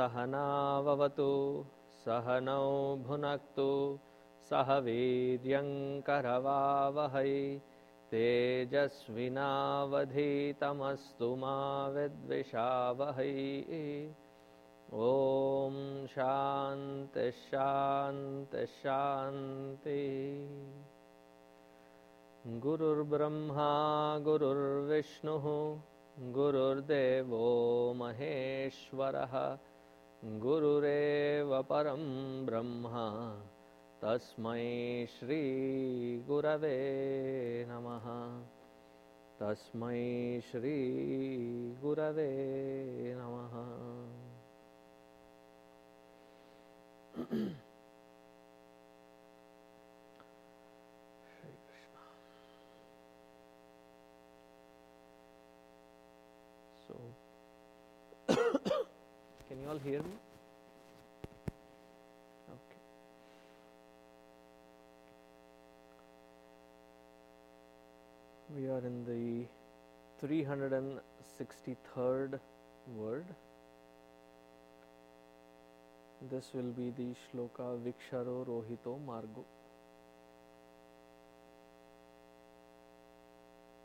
सहनाववतु सहनौ भुनक्तु सह वीर्यङ्करवावहै तेजस्विनावधीतमस्तु मा विद्विषावहै। ॐ शान्तिः शान्तिः शान्तिः। गुरुर्ब्रह्मा गुरुर्विष्णुः गुरुर्देवो महेश्वरः गुरुरेव परं ब्रह्म तस्मै श्रीगुरवे नमः। तस्मै श्रीगुरवे नमः all hear me? Okay. We are in the 363rd word. This will be the shloka Viksharo Rohito Margo.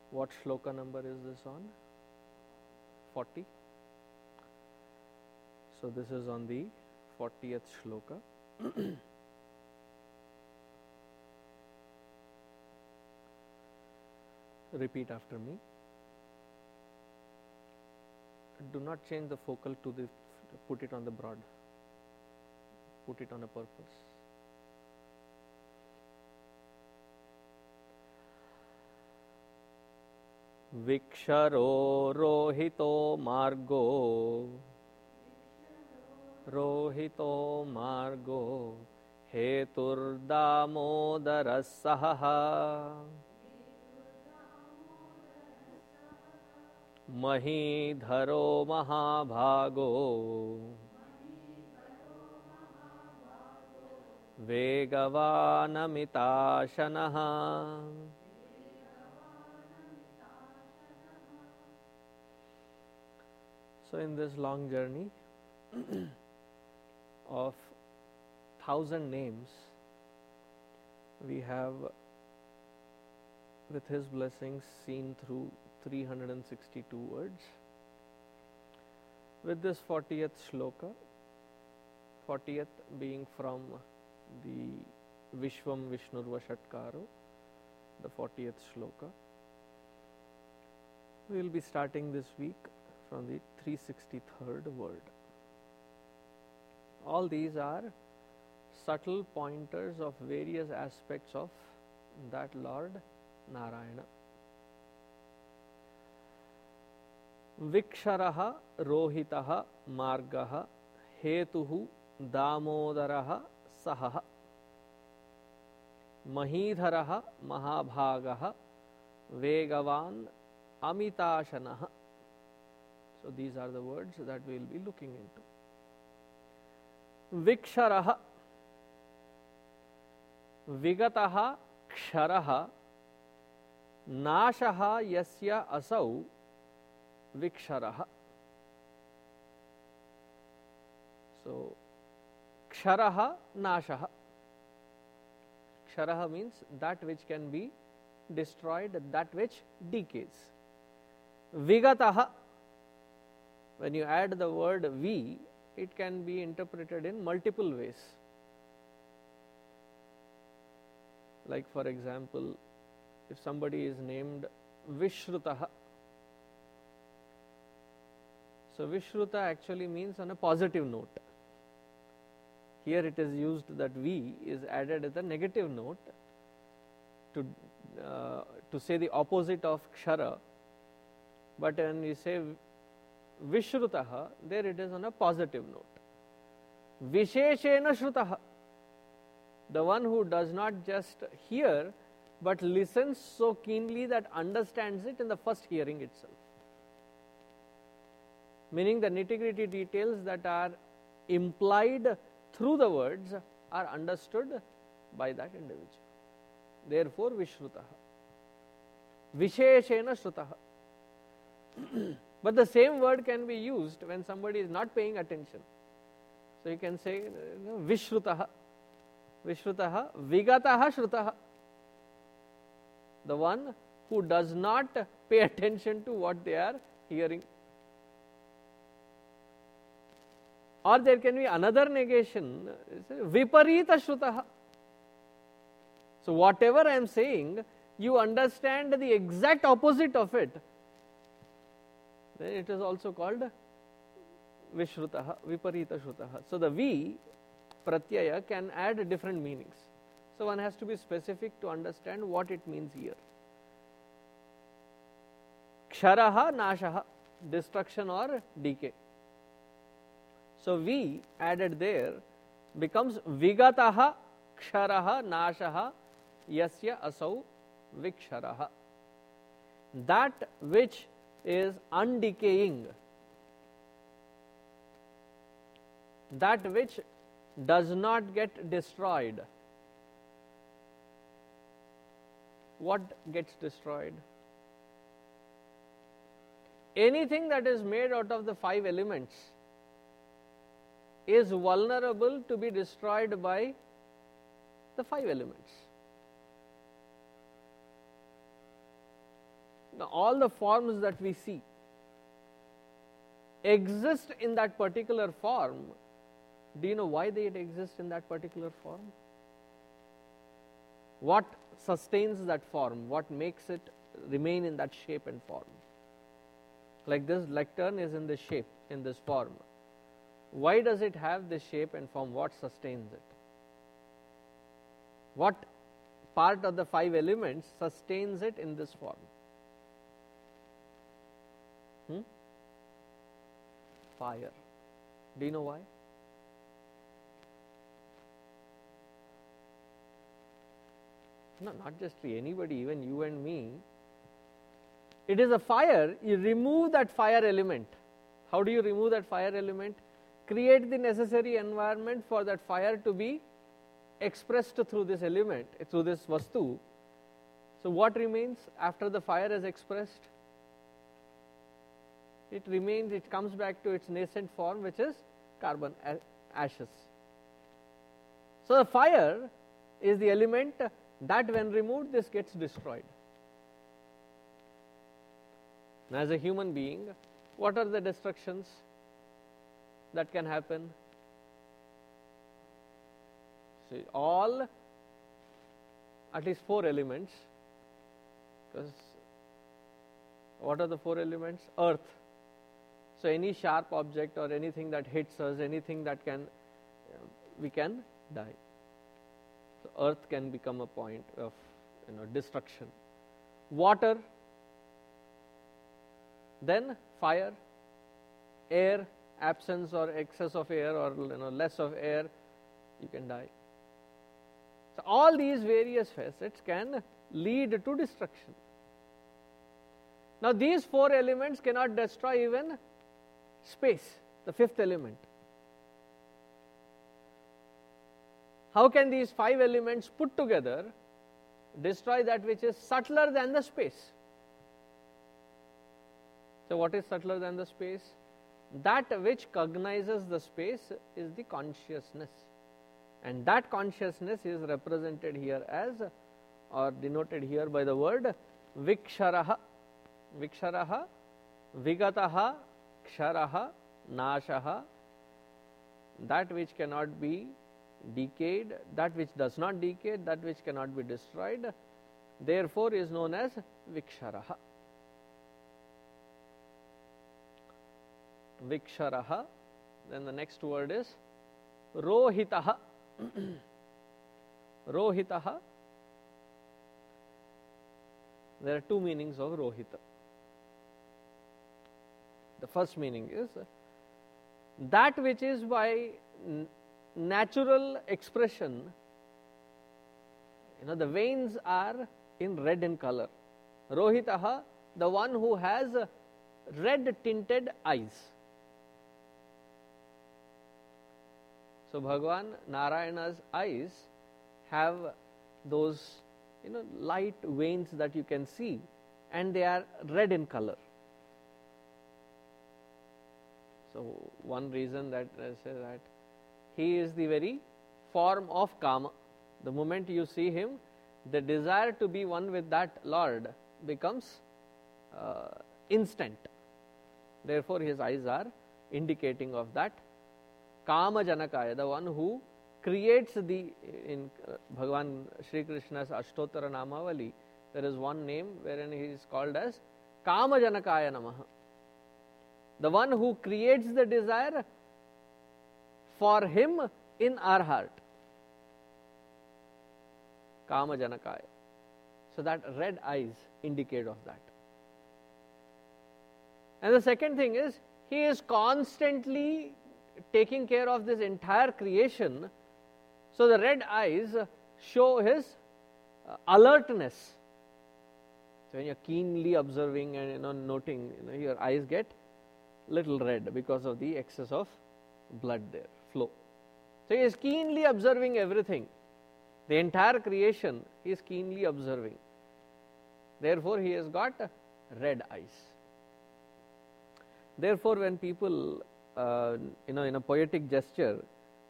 What shloka number is this on? 40. So this is on the 40th shloka. Repeat after me. Do not change the focal to the put it on the broad. Put it on a purpose. विक्षरो रोहितो मार्गो रोहितो मार्गो हेतुर्दामोदरः सहः महीधरो महाभागो वेगवानमिताशनः। So, in this long journey of thousand names, we have, with His blessings, seen through 362 words. With this 40th shloka, 40th being from the Vishwam Vishnur Vashatkaro, the 40th shloka. We will be starting this week from the 363rd word All these are subtle pointers of various aspects of that Lord Narayana. विक्षरः रोहितः मार्गः हेतुः दामोदरः सहः महीधरः महाभागः वेगवान् अमिताशनः So these are the words that we will be looking into. Viksharaha Vigataha Ksharaha Nashaha Yasya Asau Viksharaha. So Ksharaha Nashaha. Ksharaha means that which can be destroyed, that which decays. Vigataha when you add the word V, it can be interpreted in multiple ways. Like, for example, if somebody is named Vishrutaha, so Vishruta actually means on a positive note. Here it is used that V is added as a negative note to, uh, to say the opposite of Kshara. But when we say Vishrutaha, there it is on a positive note. Visheshena Shrutaha, the one who does not just hear but listens so keenly that understands it in the first hearing itself. Meaning the nitty gritty details that are implied through the words are understood by that individual. Therefore, Vishrutaha. Visheshena Shrutaha. But the same word can be used when somebody is not paying attention. So you can say Vishrutaha, Vishrutaha, Vigataha Shrutaha. The one who does not pay attention to what they are hearing. Or there can be another negation, Viparita Shrutaha. So, whatever I am saying, you understand the exact opposite of it. Then it is also called Vishrutaha, Viparita Shrutaha. So, the V pratyaya can add different meanings. So, one has to be specific to understand what it means here. Ksharaha Nashaha, destruction or decay. So, V added there becomes Vigataha Ksharaha Nashaha Yasya Asau Viksharaha. That which is undecaying, that which does not get destroyed. What gets destroyed? Anything that is made out of the five elements is vulnerable to be destroyed by the five elements. All the forms that we see exist in that particular form. Do you know why they exist in that particular form? What sustains that form? What makes it remain in that shape and form? Like this lectern is in this shape, in this form. Why does it have this shape and form? What sustains it? What part of the five elements sustains it in this form? Fire. Do you know why? No, not just anybody, even you and me. It is a fire, you remove that fire element. How do you remove that fire element? Create the necessary environment for that fire to be expressed through this element, through this vastu. So, what remains after the fire is expressed? It remains, it comes back to its nascent form, which is carbon ashes. So, the fire is the element that, when removed, this gets destroyed. Now, as a human being, what are the destructions that can happen? See, all at least four elements, because what are the four elements? Earth. So, any sharp object or anything that hits us, anything that can, uh, we can die. So, earth can become a point of you know, destruction. Water, then fire, air, absence or excess of air or you know, less of air, you can die. So, all these various facets can lead to destruction. Now, these four elements cannot destroy even space, the fifth element. How can these five elements put together destroy that which is subtler than the space? So, what is subtler than the space? That which cognizes the space is the consciousness, and that consciousness is represented here as or denoted here by the word viksharaha, viksharaha, vigataha, ksharaha, nashaha, that which cannot be decayed, that which does not decay, that which cannot be destroyed, therefore is known as viksharaha. Viksharaha, then the next word is rohitaha. rohitaha. There are two meanings of rohita. The first meaning is that which is by natural expression, you know, the veins are in red in color. Rohitaha, the one who has red tinted eyes. So, Bhagwan Narayana's eyes have those you know light veins that you can see and they are red in color. So, one reason that I say that he is the very form of kama. The moment you see him, the desire to be one with that Lord becomes uh, instant. Therefore, his eyes are indicating of that Kama Janakaya, the one who creates the in uh, Bhagavan Sri Krishna's Ashtotara Namavali, there is one name wherein he is called as Kama Janakaya Namaha. The one who creates the desire for him in our heart. Kama Janakaya. So that red eyes indicate of that. And the second thing is, he is constantly taking care of this entire creation. So the red eyes show his uh, alertness. So when you're keenly observing and you know noting, you know, your eyes get little red because of the excess of blood there flow. So he is keenly observing everything. The entire creation he is keenly observing. Therefore, he has got red eyes. Therefore, when people, uh, you know, in a poetic gesture,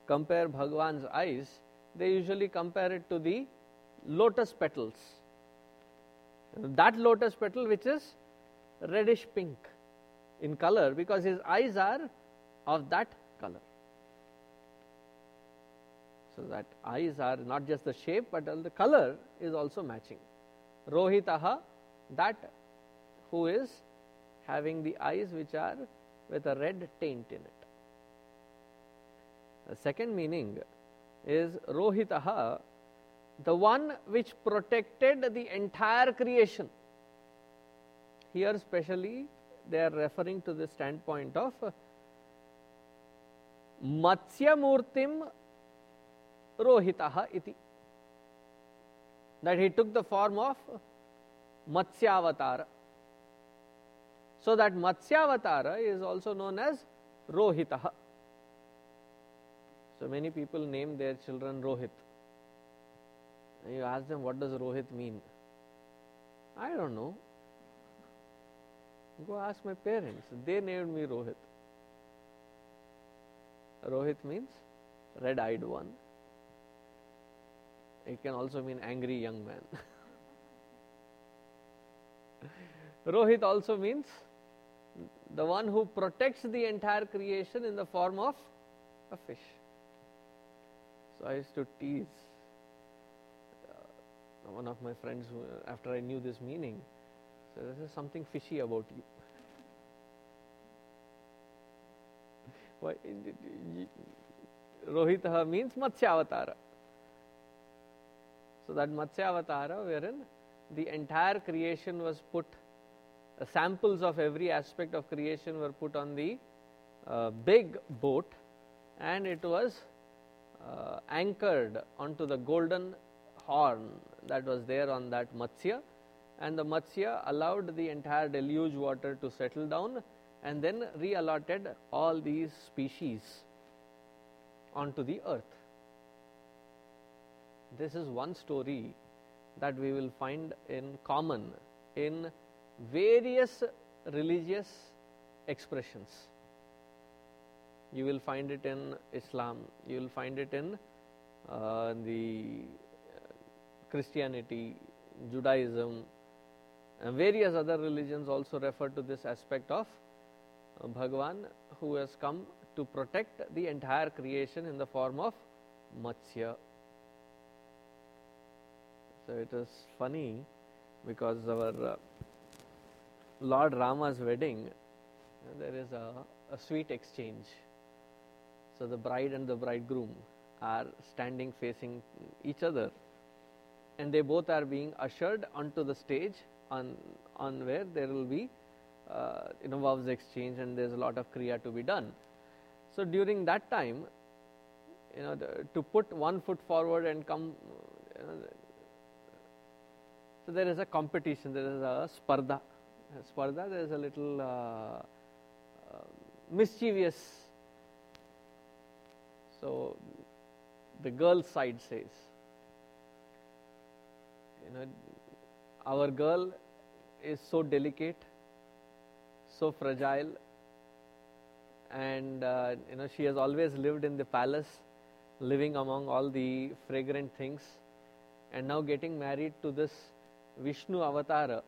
compare Bhagwan's eyes, they usually compare it to the lotus petals. That lotus petal, which is reddish pink in color, because his eyes are of that color. So that eyes are not just the shape, but the color is also matching. Rohitaha, that who is having the eyes which are with a red taint in it. The second meaning is Rohitaha, the one which protected the entire creation. Here, specially, they are referring to the standpoint of uh, Matsya Murtim Rohitaha iti. That he took the form of Matsyavatara. So that Matsyavatara is also known as Rohitaha. So many people name their children Rohit. And you ask them what does Rohit mean? I don't know. Go ask my parents. They named me Rohit. Rohit means red eyed one. It can also mean angry young man. Rohit also means the one who protects the entire creation in the form of a fish. So I used to tease uh, one of my friends who, after I knew this meaning. So this is something fishy about you. Why? Rohitaha means Matsyavatara. So that Matsyavatara, wherein the entire creation was put uh, samples of every aspect of creation were put on the uh, big boat and it was uh, anchored onto the golden horn that was there on that Matsya and the Matsya allowed the entire deluge water to settle down and then reallotted all these species onto the earth. This is one story that we will find in common in various religious expressions. You will find it in Islam, you will find it in uh, the Christianity, Judaism, and various other religions also refer to this aspect of uh, Bhagavan who has come to protect the entire creation in the form of Matsya. So it is funny because our uh, Lord Rama's wedding, there is a, a sweet exchange. So the bride and the bridegroom are standing facing each other, and they both are being ushered onto the stage on on where there will be uh, vows exchange and there's a lot of kriya to be done. So during that time, you know the, to put one foot forward and come. You know, so there is a competition. There is a spardha Sparda, there is a little uh, uh, mischievous. So the girl side says, you know, our girl is so delicate, so fragile, and uh, you know she has always lived in the palace, living among all the fragrant things, and now getting married to this Vishnu avatar,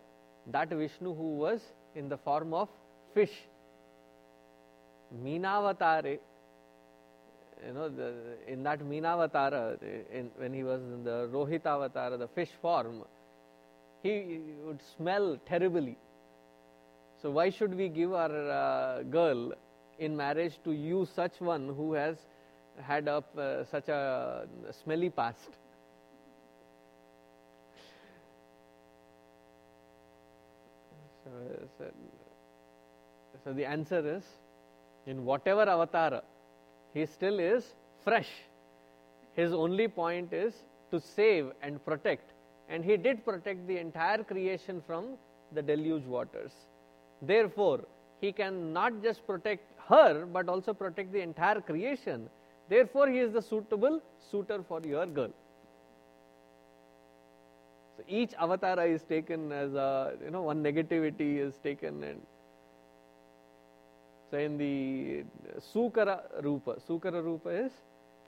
that Vishnu who was in the form of fish. Meenavatare, you know, the, in that Meenavatara, in, when he was in the Rohita avatar, the fish form, he would smell terribly. So, why should we give our uh, girl in marriage to you, such one who has had a, uh, such a smelly past? So, so, so the answer is in whatever avatar, he still is fresh. His only point is to save and protect, and he did protect the entire creation from the deluge waters. Therefore, he can not just protect her but also protect the entire creation. Therefore, he is the suitable suitor for your girl. So each avatar is taken as a you know one negativity is taken and so in the Sukara Rupa, Sukara Rupa is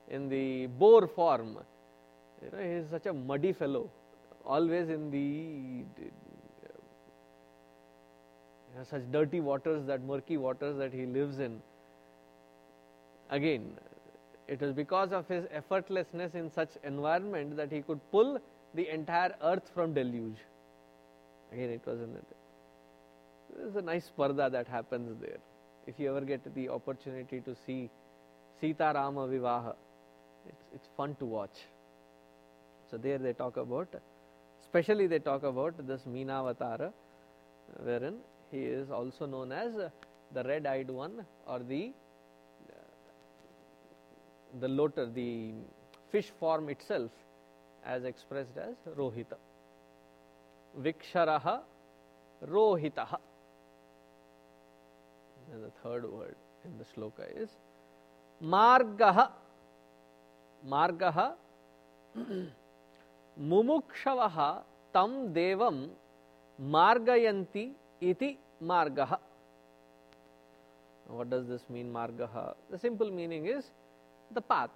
in the boar form. You know, he is such a muddy fellow, always in the such dirty waters, that murky waters that he lives in. Again, it is because of his effortlessness in such environment that he could pull the entire earth from deluge. Again, it was in it. There's a nice parda that happens there. If you ever get the opportunity to see Sita Rama Vivaha, it's, it's fun to watch. So, there they talk about, especially they talk about this Meenavatara, wherein he is also known as the red eyed one or the the lotus, the fish form itself as expressed as Rohita. Viksharaha Rohitaha. And the third word in the shloka is Margaha. Margaha Mumukshavaha tam devam margayanti iti margaha. What does this mean, margaha? The simple meaning is the path.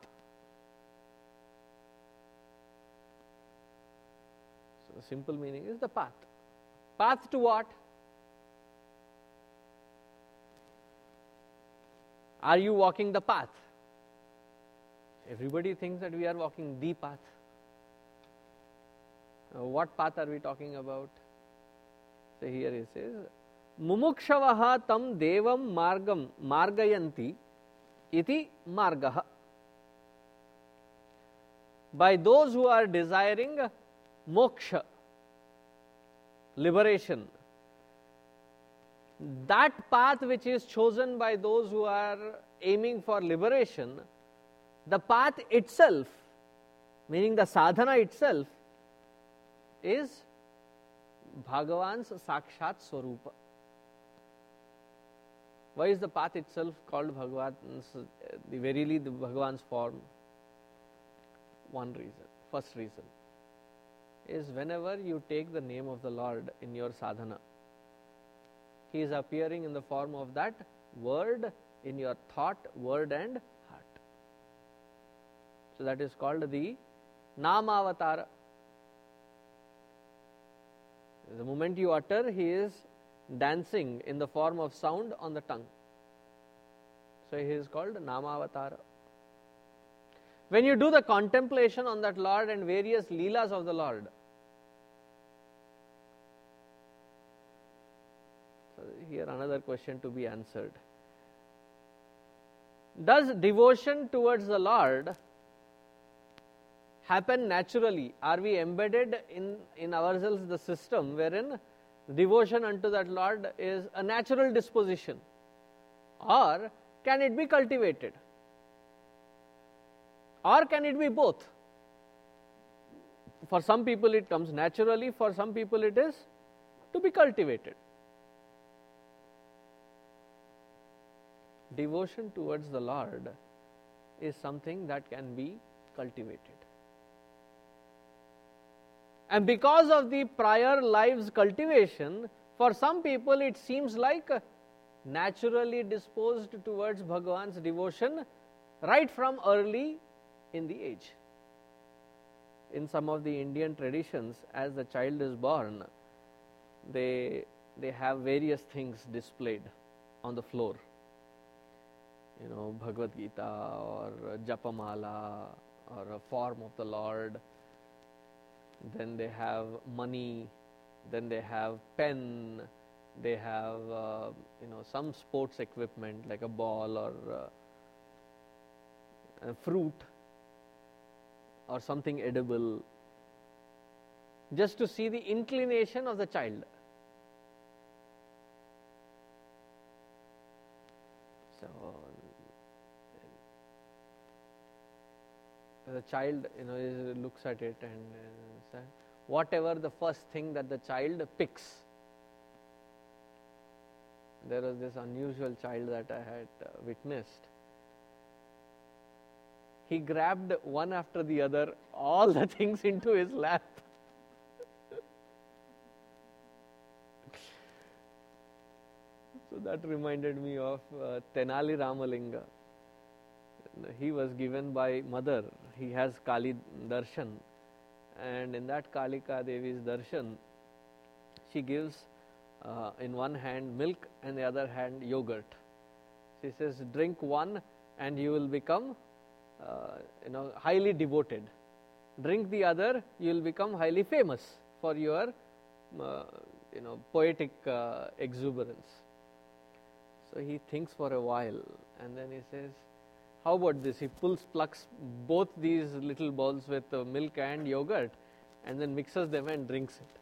So, the simple meaning is the path. Path to what? Are you walking the path? Everybody thinks that we are walking the path. Now, what path are we talking about? So, here he says, Mumukshavaha tam devam margam margayanti iti margaha. By those who are desiring moksha, liberation, that path which is chosen by those who are aiming for liberation, the path itself, meaning the sadhana itself, is Bhagavan's Sakshat Swarupa. Why is the path itself called Bhagavan's, uh, the verily the Bhagavan's form? One reason, first reason is whenever you take the name of the Lord in your sadhana, He is appearing in the form of that word in your thought, word, and heart. So that is called the Namavatara. The moment you utter, He is dancing in the form of sound on the tongue. So He is called Namavatara. When you do the contemplation on that Lord and various leelas of the Lord, so here another question to be answered. Does devotion towards the Lord happen naturally? Are we embedded in, in ourselves the system wherein devotion unto that Lord is a natural disposition? Or can it be cultivated? Or can it be both? For some people it comes naturally, for some people it is to be cultivated. Devotion towards the Lord is something that can be cultivated. And because of the prior lives cultivation, for some people it seems like naturally disposed towards Bhagavan's devotion right from early in the age. In some of the Indian traditions, as the child is born, they, they have various things displayed on the floor. You know, Bhagavad Gita or Japamala or a form of the Lord. Then they have money, then they have pen, they have uh, you know some sports equipment like a ball or uh, a fruit or something edible just to see the inclination of the child. So the child you know looks at it and uh, whatever the first thing that the child picks there was this unusual child that I had uh, witnessed. He grabbed one after the other all the things into his lap. so that reminded me of uh, Tenali Ramalinga. He was given by mother. He has Kali Darshan, and in that Kalika Devi's Darshan, she gives uh, in one hand milk and the other hand yogurt. She says, drink one and you will become, uh, you know, highly devoted. Drink the other, you will become highly famous for your, uh, you know, poetic uh, exuberance. So he thinks for a while and then he says, how about this? He pulls, plucks both these little balls with uh, milk and yogurt and then mixes them and drinks it.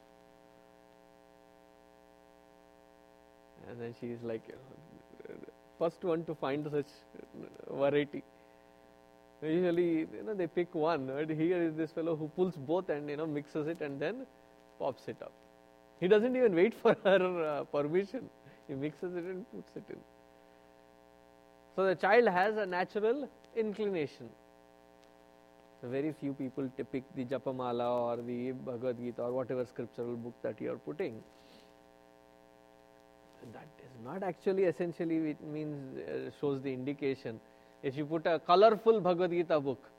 and then she is like first one to find such variety usually you know they pick one and here is this fellow who pulls both and you know mixes it and then pops it up he doesn't even wait for her uh, permission he mixes it and puts it in so the child has a natural inclination very few people pick the japamala or the bhagavad gita or whatever scriptural book that you are putting that is not actually essentially it means uh, shows the indication. If you put a colorful Bhagavad Gita book,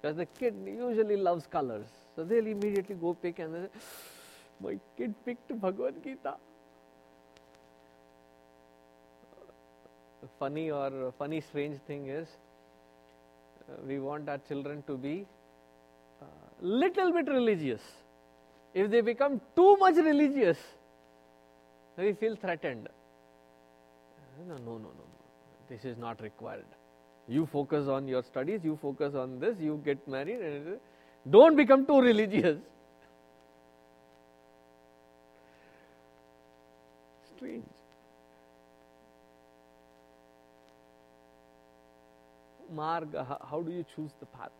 because the kid usually loves colors, so they'll immediately go pick and they say, my kid picked Bhagavad Gita. Funny or funny strange thing is, uh, we want our children to be uh, little bit religious. If they become too much religious, we feel threatened. No, no, no, no, this is not required. You focus on your studies, you focus on this, you get married, and don't become too religious. Strange. How do you choose the path?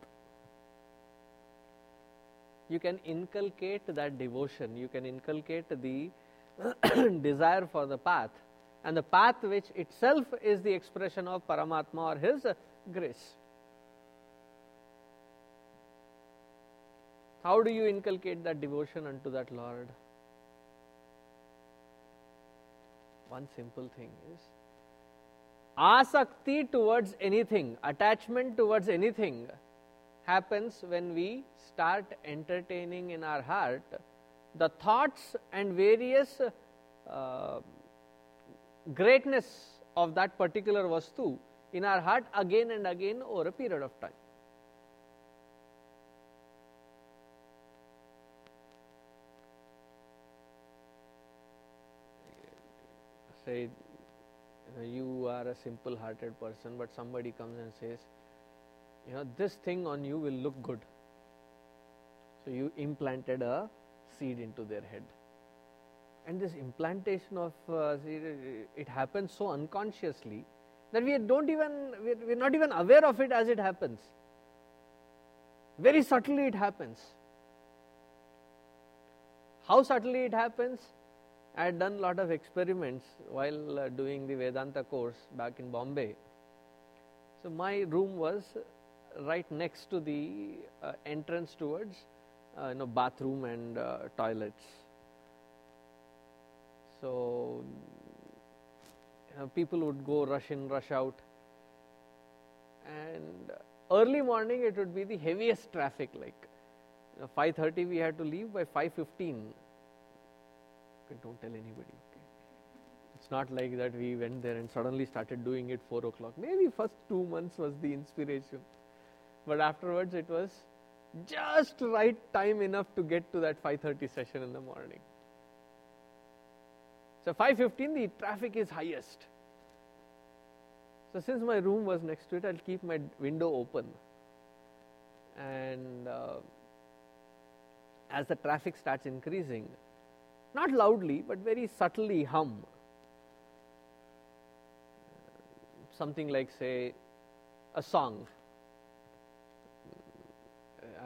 You can inculcate that devotion, you can inculcate the desire for the path and the path which itself is the expression of Paramatma or His grace. How do you inculcate that devotion unto that Lord? One simple thing is asakti towards anything, attachment towards anything happens when we start entertaining in our heart the thoughts and various uh, greatness of that particular vastu in our heart again and again over a period of time. Say you are a simple hearted person, but somebody comes and says, you know, this thing on you will look good. So you implanted a seed into their head. And this implantation of uh, it happens so unconsciously that we don't even, we're, we're not even aware of it as it happens. Very subtly it happens. How subtly it happens? I had done a lot of experiments while uh, doing the Vedanta course back in Bombay. So my room was right next to the uh, entrance towards uh, you know bathroom and uh, toilets. So people would go rush in, rush out, and early morning it would be the heaviest traffic like you know, 5.30 we had to leave by 5.15 okay, don't tell anybody okay. It's not like that we went there and suddenly started doing it 4 o'clock. Maybe first two months was the inspiration. But afterwards it was just right time enough to get to that 5.30 session in the morning. So 5.15 the traffic is highest. So since my room was next to it, I'll keep my window open. And uh, as the traffic starts increasing, not loudly, but very subtly hum. Something like, say, a song.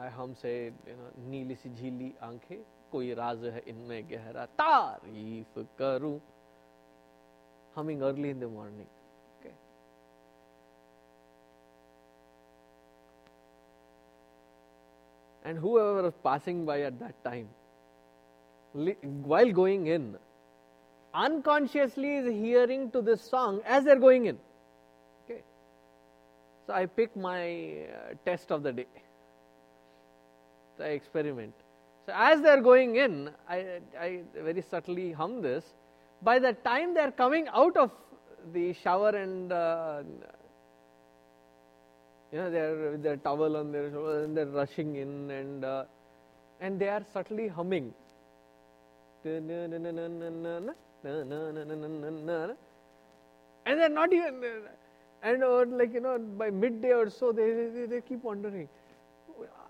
I hum, say, you know, Neeli si jhili aankhe, koi raaz hai inme gehra, tareef karu. Humming early in the morning. Okay. And whoever was passing by at that time while going in, unconsciously is hearing to this song as they're going in. Okay. So I pick my uh, test of the day. So I experiment. So as they're going in, I, I very subtly hum this. By the time they're coming out of the shower and uh, you know they're with their towel on their shoulder and they're rushing in and uh, and they are subtly humming and they're not even and or like you know by midday or so they, they they keep wondering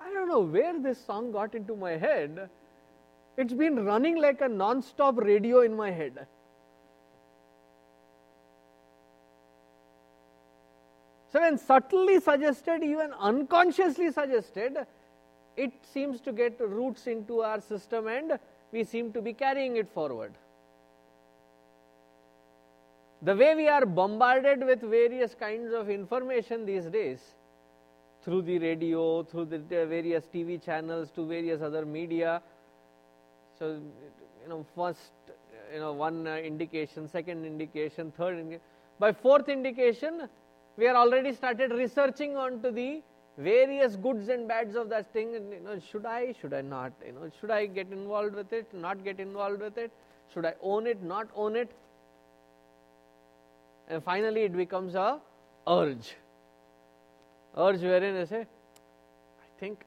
i don't know where this song got into my head. It's been running like a non-stop radio in my head. So, when subtly suggested, even unconsciously suggested, it seems to get roots into our system and we seem to be carrying it forward. The way we are bombarded with various kinds of information these days, through the radio, through the various TV channels, to various other media. So, you know, first, you know, one uh, indication, second indication, third indication. By fourth indication, we are already started researching onto the various goods and bads of that thing you know should i should i not you know should i get involved with it not get involved with it should i own it not own it? And finally it becomes a urge. Urge wherein i say i think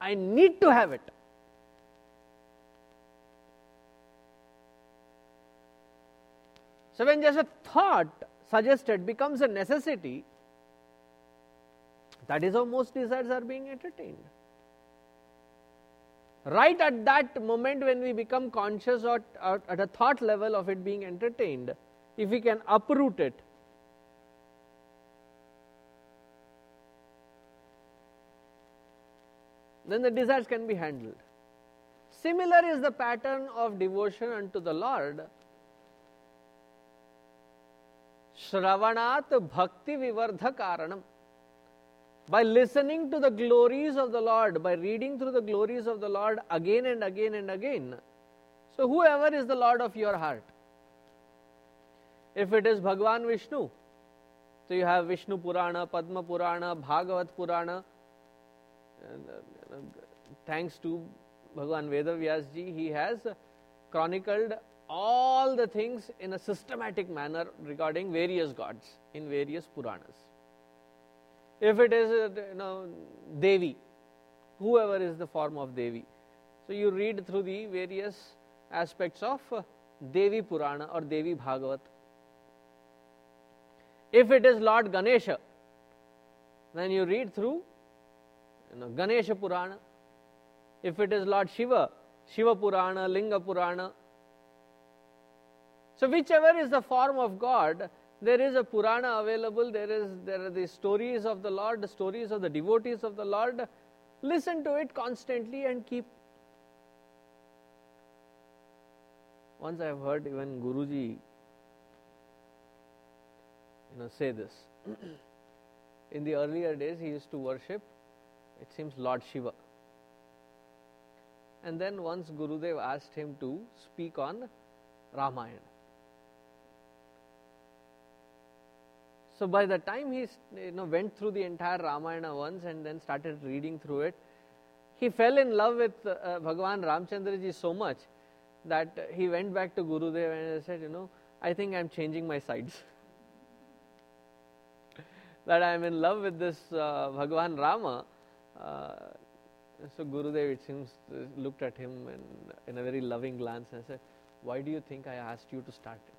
i need to have it. So when just a thought suggested becomes a necessity, that is how most desires are being entertained. Right at that moment when we become conscious or, or at a thought level of it being entertained, if we can uproot it, then the desires can be handled. Similar is the pattern of devotion unto the Lord Shravanat Bhakti Vivardha Karanam. By listening to the glories of the Lord, by reading through the glories of the Lord again and again and again. So, whoever is the Lord of your heart, if it is Bhagwan Vishnu, so you have Vishnu Purana, Padma Purana, Bhagavat Purana. Uh, thanks to Bhagwan Vedavyas ji, he has chronicled all the things in a systematic manner regarding various gods in various Puranas. If it is, uh, you know, Devi, whoever is the form of Devi, so you read through the various aspects of uh, Devi Purana or Devi Bhagavat. If it is Lord Ganesha, then you read through you know, Ganesha Purana. If it is Lord Shiva, Shiva Purana, Linga Purana, so whichever is the form of God, there is a Purana available, there is there are the stories of the Lord, the stories of the devotees of the Lord. Listen to it constantly and keep. Once I have heard even Guruji you know say this. In the earlier days he used to worship, it seems Lord Shiva. And then once Gurudev asked him to speak on Ramayana. So by the time he you know went through the entire Ramayana once and then started reading through it, he fell in love with uh, Bhagavan Ramchandra ji so much that he went back to Guru Gurudev and said, you know, I think I'm changing my sides. that I'm in love with this uh, Bhagavan Rama. Uh, so Gurudev, it seems, looked at him and in a very loving glance and said, Why do you think I asked you to start it?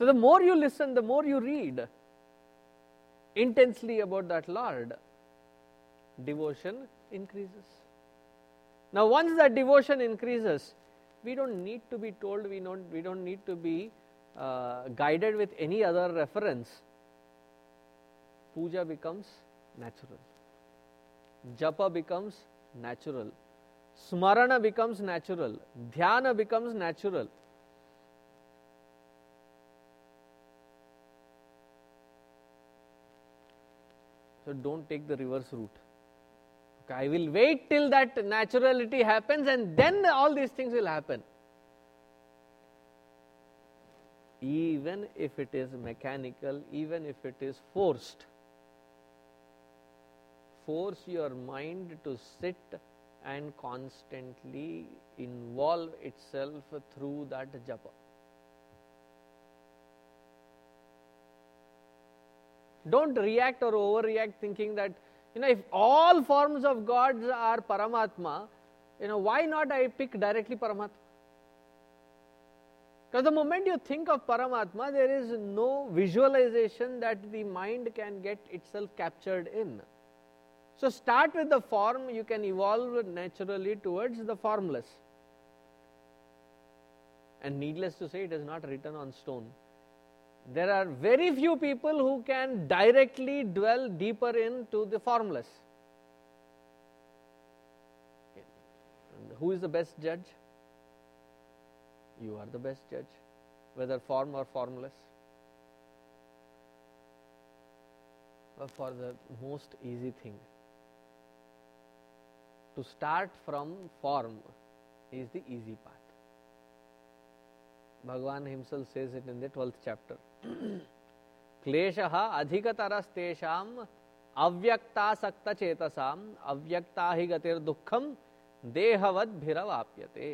So the more you listen, the more you read intensely about that Lord, devotion increases. Now, once that devotion increases, we don't need to be told, we don't, we don't need to be uh, guided with any other reference. Puja becomes natural, japa becomes natural, smarana becomes natural, dhyana becomes natural. So don't take the reverse route. Okay, I will wait till that naturality happens and then all these things will happen. Even if it is mechanical, even if it is forced, force your mind to sit and constantly involve itself through that japa. Don't react or overreact thinking that, you know, if all forms of gods are Paramatma, you know, why not I pick directly Paramatma? Because the moment you think of Paramatma, there is no visualization that the mind can get itself captured in. So start with the form, you can evolve naturally towards the formless. And needless to say, it is not written on stone there are very few people who can directly dwell deeper into the formless. Who is the best judge? You are the best judge, whether form or formless. But for the most easy thing, to start from form is the easy path. Bhagavan himself says it in the 12th chapter. क्लेशः अधिकतरस्तेषाम् अव्यक्तासक्त चेतसाम् अव्यक्ता हि गतिर्दुःखं देहवद्भिरवाप्यते.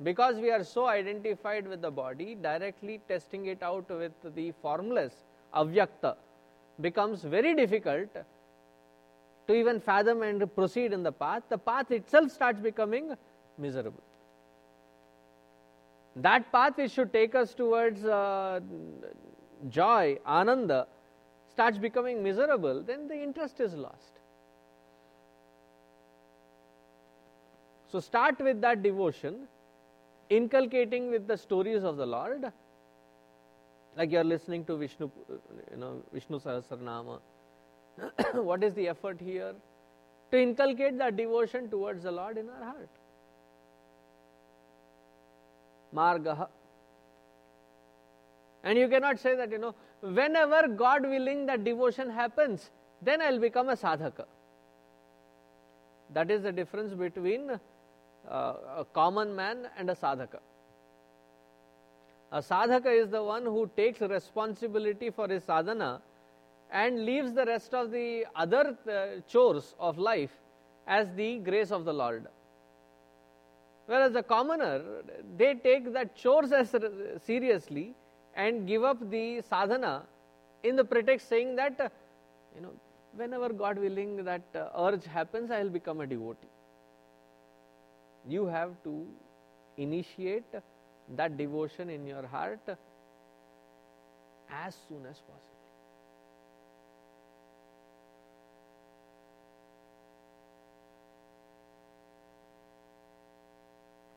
Because we are so identified with the body directly testing it out with the formless avyakta becomes very difficult to even fathom and proceed in the path the path itself start becoming miserable that path is should take us towards joy, ananda, starts becoming miserable, then the interest is lost. So start with that devotion, inculcating with the stories of the Lord, like you are listening to Vishnu, you know, Vishnu Sahasranama. what is the effort here? To inculcate that devotion towards the Lord in our heart. Margaha and you cannot say that, you know, whenever God willing that devotion happens, then I will become a sadhaka. That is the difference between uh, a common man and a sadhaka. A sadhaka is the one who takes responsibility for his sadhana and leaves the rest of the other uh, chores of life as the grace of the Lord. Whereas the commoner, they take that chores as seriously and give up the sadhana in the pretext saying that, uh, you know, whenever God willing that uh, urge happens, I will become a devotee. You have to initiate that devotion in your heart as soon as possible.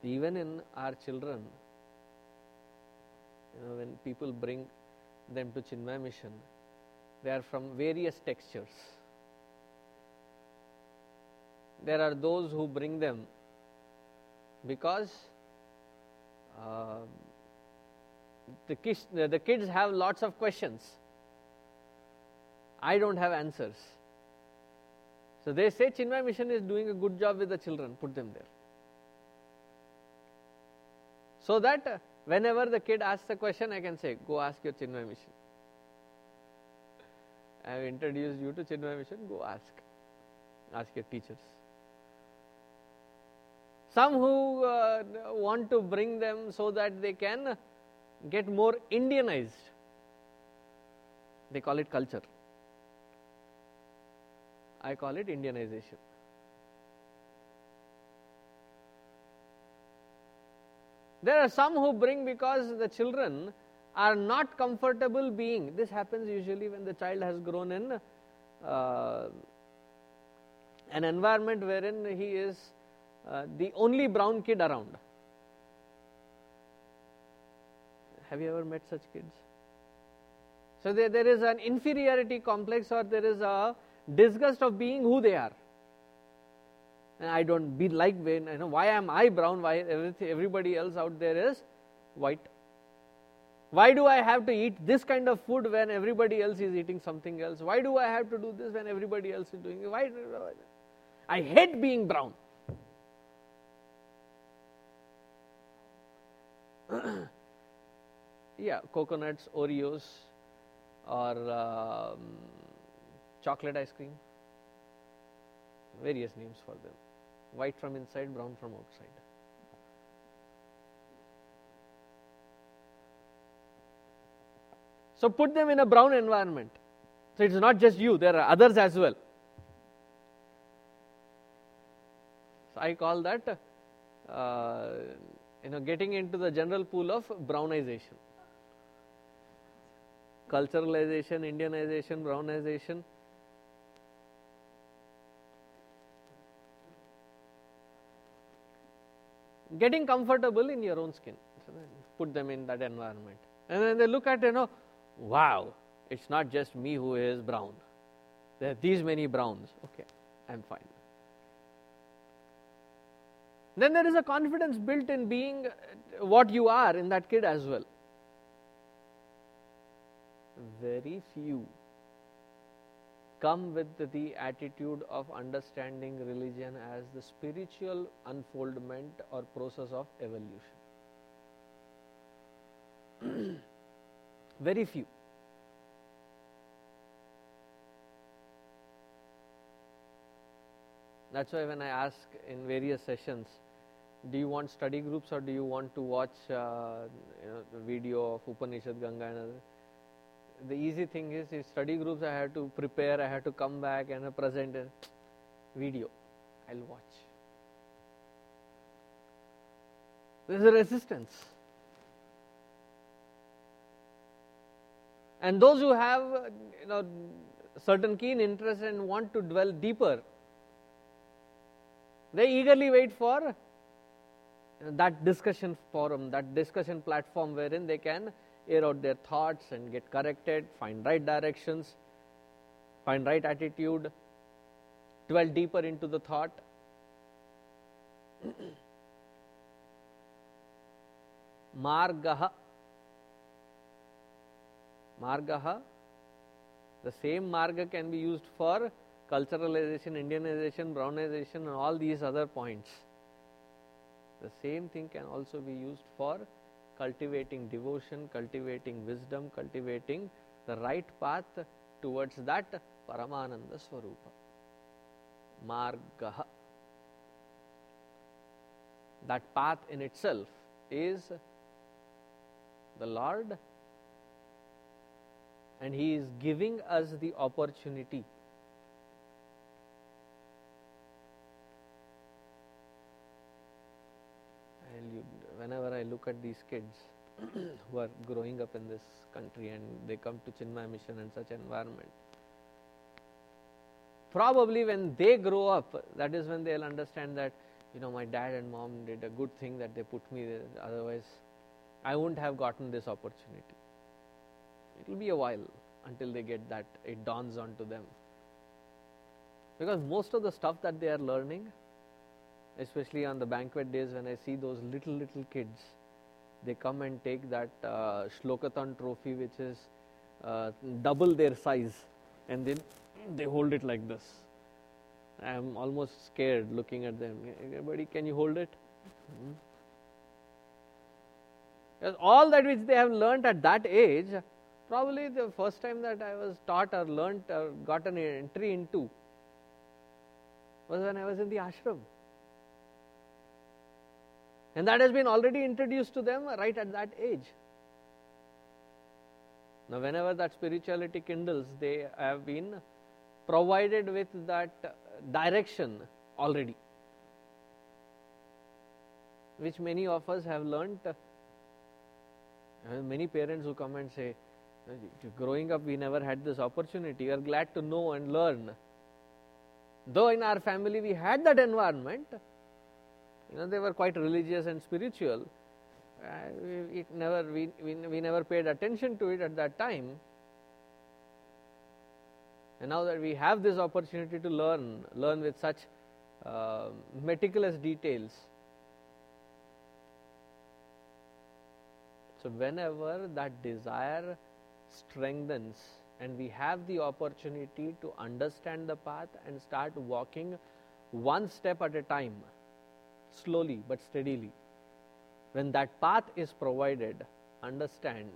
Even in our children, you know, when people bring them to Chinmaya Mission, they are from various textures. There are those who bring them because uh, the, kids, the kids have lots of questions. I don't have answers. So they say Chinmaya Mission is doing a good job with the children, put them there. So that Whenever the kid asks a question, I can say, Go ask your Chinmaya mission. I have introduced you to Chinmaya mission, go ask. Ask your teachers. Some who uh, want to bring them so that they can get more Indianized. They call it culture. I call it Indianization. There are some who bring because the children are not comfortable being. This happens usually when the child has grown in uh, an environment wherein he is uh, the only brown kid around. Have you ever met such kids? So there, there is an inferiority complex or there is a disgust of being who they are and I don't be like when you know why am I brown? Why everybody else out there is white? Why do I have to eat this kind of food when everybody else is eating something else? Why do I have to do this when everybody else is doing it? Why? I hate being brown. yeah, coconuts, Oreos, or um, chocolate ice cream. Various names for them white from inside, brown from outside. So put them in a brown environment. So it's not just you, there are others as well. So I call that uh, you know getting into the general pool of brownization. Culturalization, Indianization, brownization getting comfortable in your own skin. Put them in that environment. And then they look at, you know, wow, it's not just me who is brown. There are these many browns. Okay, I'm fine. Then there is a confidence built in being what you are in that kid as well. Very few come with the attitude of understanding religion as the spiritual unfoldment or process of evolution. Very few. That's why when I ask in various sessions, do you want study groups or do you want to watch uh, you know, the video of Upanishad Ganga and other? The easy thing is, is study groups I had to prepare, I had to come back and present a video. I'll watch. There is a resistance. And those who have uh, you know certain keen interest and want to dwell deeper, they eagerly wait for that discussion forum, that discussion platform wherein they can air out their thoughts and get corrected, find right directions, find right attitude, dwell deeper into the thought. Margaha. Margaha. The same marga can be used for culturalization, Indianization, brownization, and all these other points. The same thing can also be used for cultivating devotion, cultivating wisdom, cultivating the right path towards that Paramananda Swarupa. Margaha. That path in itself is the Lord, and He is giving us the opportunity. And you whenever I look at these kids who are growing up in this country and they come to Chinmaya Mission and such environment, probably when they grow up, that is when they'll understand that, you know, my dad and mom did a good thing that they put me there, otherwise, I wouldn't have gotten this opportunity. It will be a while until they get that, it dawns onto them. Because most of the stuff that they are learning especially on the banquet days when I see those little little kids, they come and take that uh, Shlokathon trophy, which is uh, double their size, and then they hold it like this. I am almost scared looking at them. Everybody, can you hold it? Hmm? Because all that which they have learnt at that age, probably the first time that I was taught or learnt or got an entry into was when I was in the ashram. And that has been already introduced to them right at that age. Now, whenever that spirituality kindles, they have been provided with that direction already, which many of us have learnt. Many parents who come and say, Growing up, we never had this opportunity. We are glad to know and learn. Though in our family we had that environment, you know, they were quite religious and spiritual. Uh, it never, we, we, we never paid attention to it at that time. And now that we have this opportunity to learn, learn with such uh, meticulous details. So, whenever that desire strengthens and we have the opportunity to understand the path and start walking one step at a time, slowly but steadily. When that path is provided, understand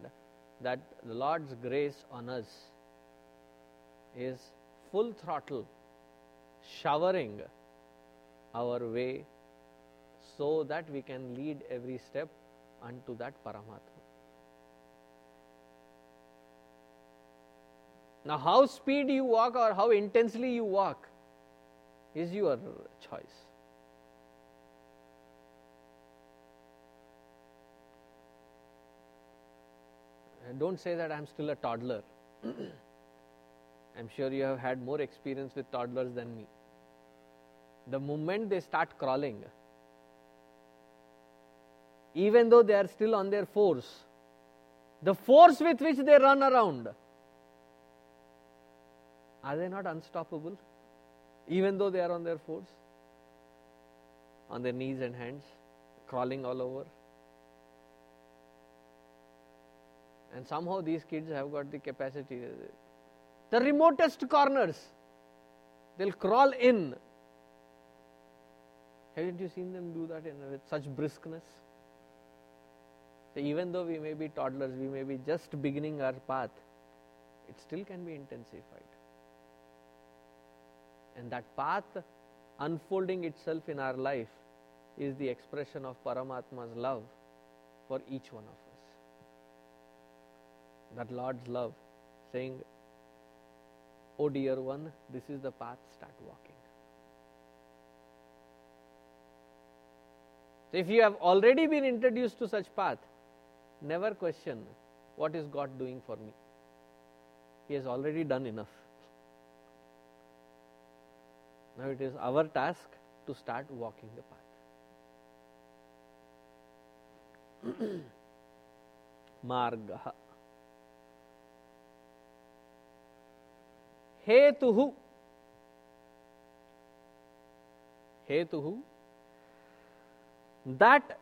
that the Lord's grace on us is full throttle, showering our way so that we can lead every step unto that Paramatma. Now, how speed you walk or how intensely you walk is your choice. And don't say that I am still a toddler. I'm sure you have had more experience with toddlers than me. The moment they start crawling, even though they are still on their force, the force with which they run around are they not unstoppable? Even though they are on their fours, on their knees and hands, crawling all over. And somehow these kids have got the capacity. The remotest corners, they'll crawl in. Haven't you seen them do that in, with such briskness? So even though we may be toddlers, we may be just beginning our path, it still can be intensified. And that path unfolding itself in our life is the expression of Paramatma's love for each one of us. That Lord's love, saying, Oh dear one, this is the path, start walking. So if you have already been introduced to such path, never question what is God doing for me. He has already done enough. Now it is our task to start walking the path. Margah. Hetuhu. Hetuhu. That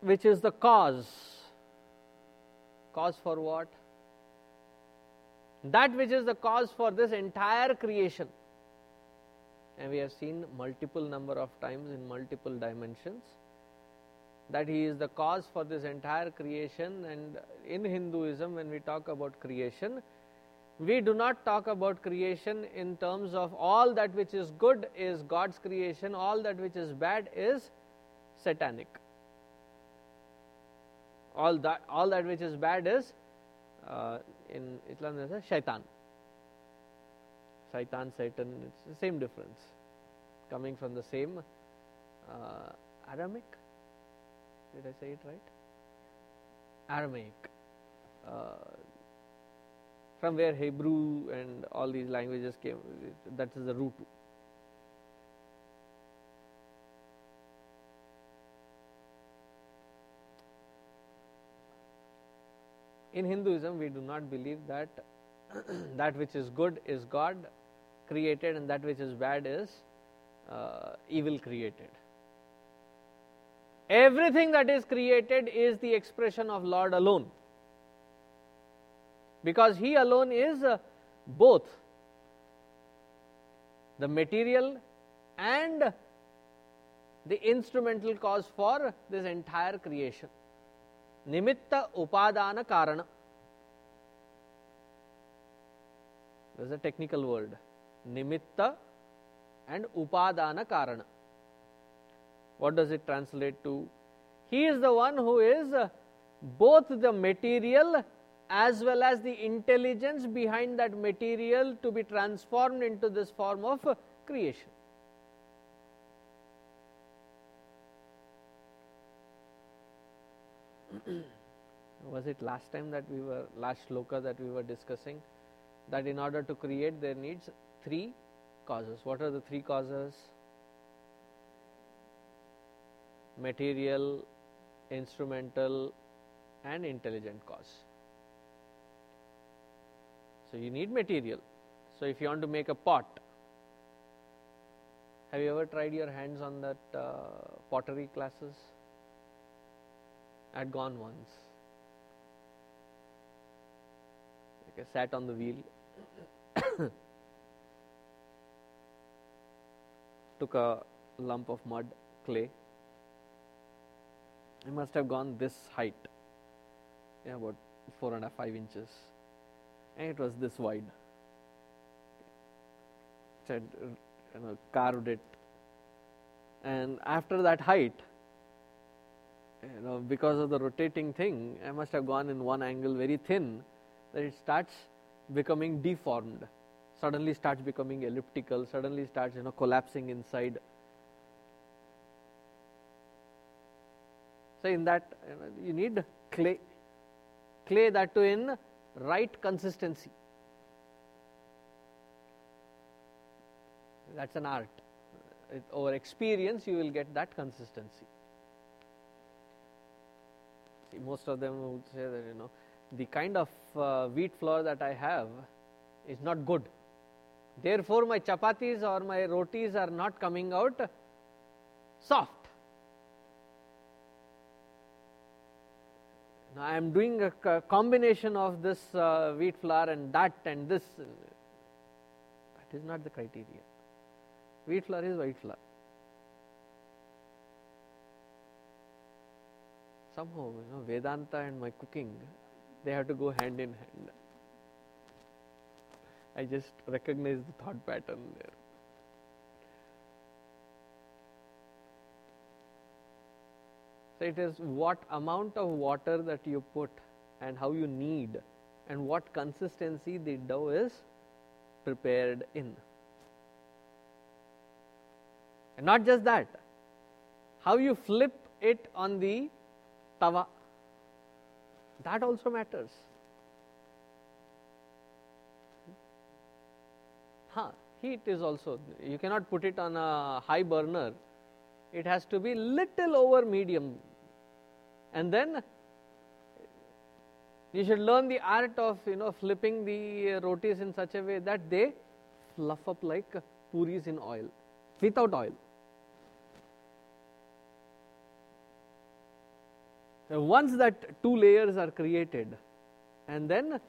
which is the cause. Cause for what? That which is the cause for this entire creation and we have seen multiple number of times in multiple dimensions that he is the cause for this entire creation and in hinduism when we talk about creation we do not talk about creation in terms of all that which is good is god's creation all that which is bad is satanic all that all that which is bad is uh, in islam a shaitan Shaitan, Satan, it's the same difference. Coming from the same uh, Aramaic. Did I say it right? Aramaic. Uh, from where Hebrew and all these languages came, that is the root. In Hinduism, we do not believe that that which is good is God created and that which is bad is uh, evil created. Everything that is created is the expression of Lord alone. Because He alone is uh, both the material and the instrumental cause for this entire creation. Nimitta Upadana Karana. There's a technical word. Nimitta and Upadana Karana. What does it translate to? He is the one who is both the material as well as the intelligence behind that material to be transformed into this form of creation. was it last time that we were last shloka that we were discussing? That in order to create there needs three causes. What are the three causes? Material instrumental and intelligent cause so you need material so if you want to make a pot have you ever tried your hands on that uh, pottery classes I had gone once. Like I sat on the wheel, took a lump of mud, clay. I must have gone this height, yeah, about four and a half, five inches, and it was this wide. So I uh, you know, carved it, and after that height, you know, because of the rotating thing, I must have gone in one angle very thin that it starts becoming deformed. Suddenly starts becoming elliptical, suddenly starts, you know, collapsing inside. So in that, you, know, you need clay, clay that too in right consistency. That's an art. over experience, you will get that consistency. See, most of them would say that, you know, the kind of uh, wheat flour that I have is not good. Therefore, my chapatis or my rotis are not coming out soft. Now, I am doing a combination of this uh, wheat flour and that and this. That is not the criteria. Wheat flour is white flour. somehow you know Vedanta and my cooking they have to go hand in hand. I just recognize the thought pattern there. So it is what amount of water that you put and how you knead and what consistency the dough is prepared in. And not just that, how you flip it on the tawa. That also matters. Huh, heat is also, you cannot put it on a high burner. It has to be little over medium. And then you should learn the art of you know flipping the rotis in such a way that they fluff up like puris in oil without oil. once that two layers are created and then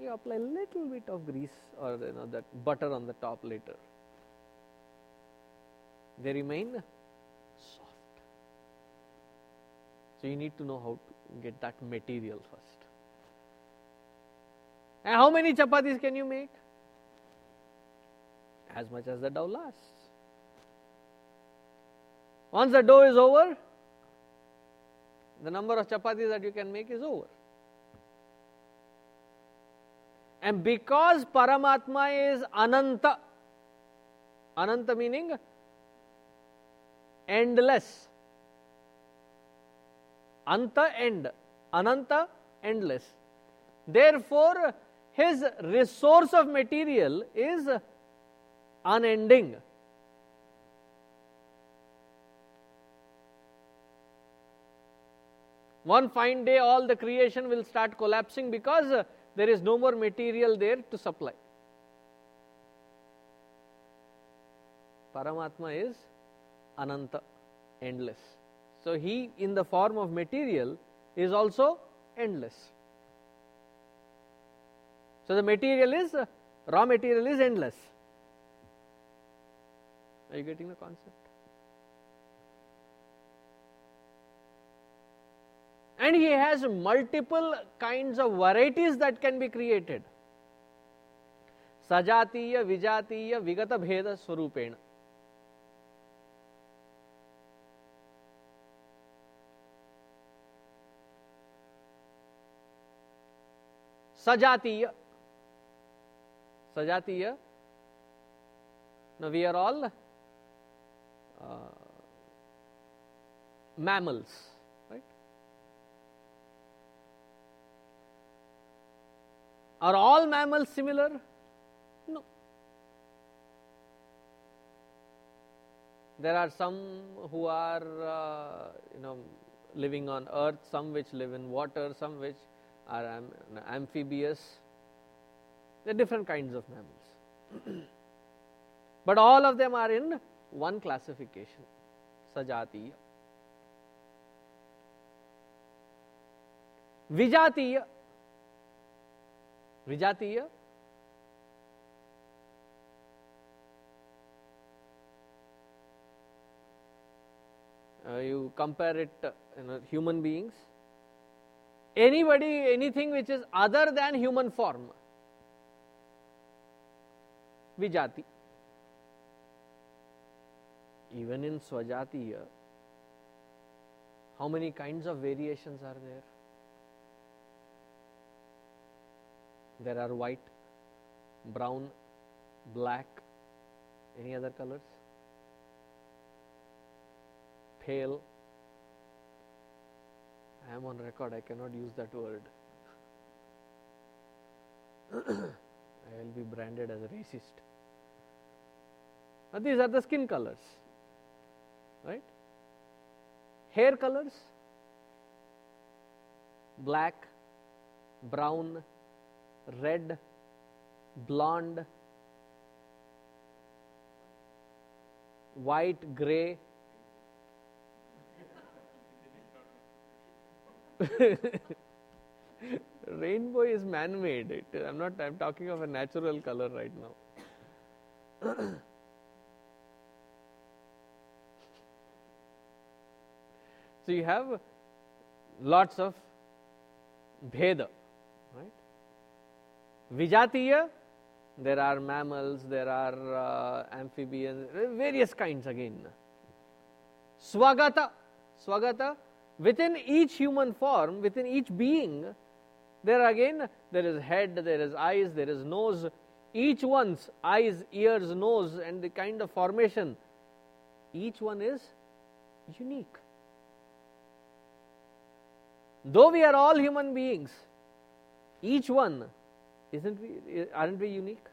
you apply little bit of grease or you know that butter on the top later they remain soft so you need to know how to get that material first. And how many chapatis can you make? As much as the dough lasts once the dough is over the number of chapatis that you can make is over. And because Paramatma is Ananta, Ananta meaning endless, Anta end, Ananta endless. Therefore, his resource of material is unending. One fine day, all the creation will start collapsing because there is no more material there to supply. Paramatma is Ananta, endless. So, he in the form of material is also endless. So, the material is, uh, raw material is endless. Are you getting the concept? and he has multiple kinds of varieties that can be created. Sajatiya, Vijatiya, Vigata Bheda Swarupena. Sajatiya. Sajatiya. Now we are all uh, mammals, right? Are all mammals similar? No. There are some who are, uh, you know, living on earth, some which live in water, some which are am amphibious. There are different kinds of mammals. but all of them are in one classification, Sajatiya. Vijatiya. Vijatiya. Uh, you compare it, uh, you know, human beings. Anybody, anything which is other than human form. Vijati. Even in Swajatiya, how many kinds of variations are there? There are white, brown, black, any other colors? Pale. I am on record, I cannot use that word. I will be branded as a racist. But these are the skin colors, right? Hair colors black, brown, red, blonde, white, grey. Rainbow is man made. I'm not, I'm talking of a natural color right now. so you have lots of bheda. Right? Vijatiya, there are mammals, there are uh, amphibians, various kinds again. Swagata, Swagata, within each human form, within each being, there again, there is head, there is eyes, there is nose. Each one's eyes, ears, nose, and the kind of formation, each one is unique. Though we are all human beings, each one isn't we, aren't we unique?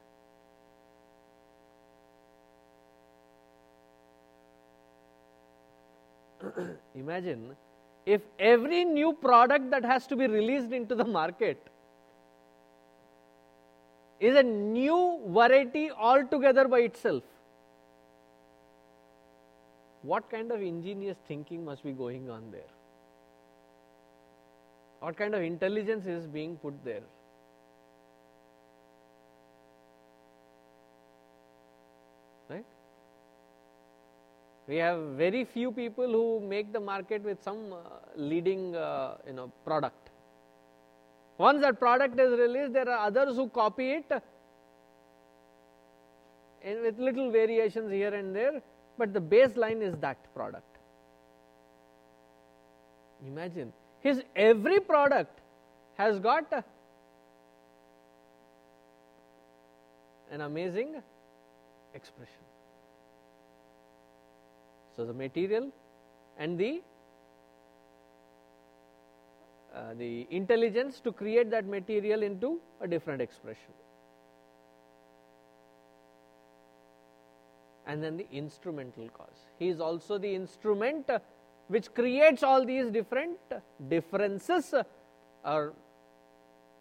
Imagine if every new product that has to be released into the market is a new variety altogether by itself. What kind of ingenious thinking must be going on there? What kind of intelligence is being put there? We have very few people who make the market with some uh, leading uh, you know product. Once that product is released there are others who copy it and with little variations here and there but the baseline is that product. Imagine his every product has got an amazing expression so, the material and the uh, the intelligence to create that material into a different expression. And then the instrumental cause. He is also the instrument uh, which creates all these different differences uh, or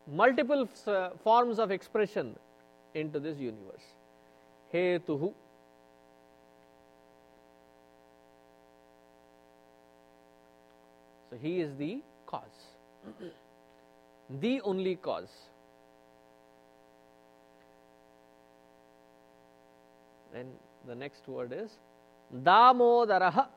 multiple uh, forms of expression into this universe. Hetuhu So he is the cause, the only cause. Then the next word is Damodaraha.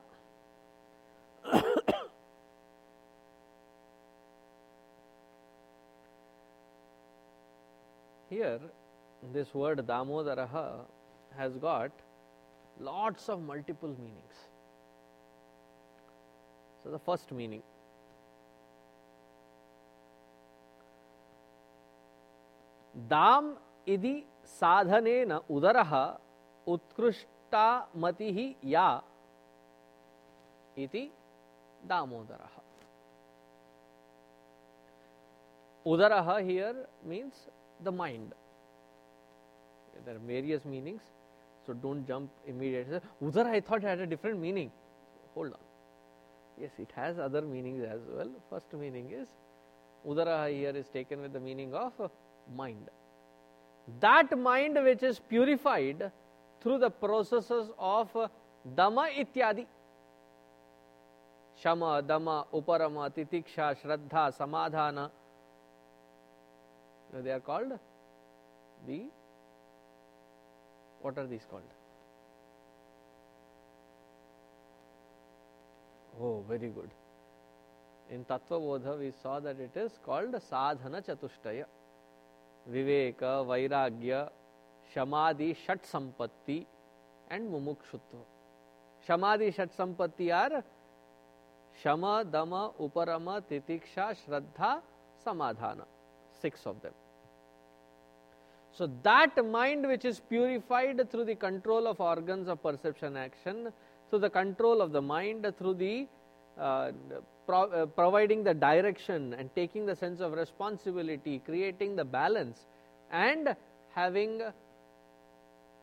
Here, this word Damodaraha has got lots of multiple meanings. So, the first meaning दाम इति साधनेन उदरः उत्कृष्टा मतिः या इति दामोदरः Udaraha here means the mind. There are various meanings, so don't jump immediately. Udara, I thought it had a different meaning. Hold on. Yes, it has other meanings as well. First meaning is Udaraha here is taken with the meaning of mind. That mind which is purified through the processes of Dama ityadi. Shama, Dama, Uparama, Titiksha, Shraddha, Samadhana they are called the what are these called? Oh, very good. In Tattva Bodha, we saw that it is called Sadhana Chatushtaya. Viveka, Vairagya, Shamadhi, Shat Sampatti, and Mumukshutva. Shamadhi, Shat Sampatti are Shama, Dama, Uparama, Titiksha, Shraddha, Samadhana. Six of them. So, that mind which is purified through the control of organs of perception action, through the control of the mind, through the uh, pro uh, providing the direction and taking the sense of responsibility, creating the balance, and having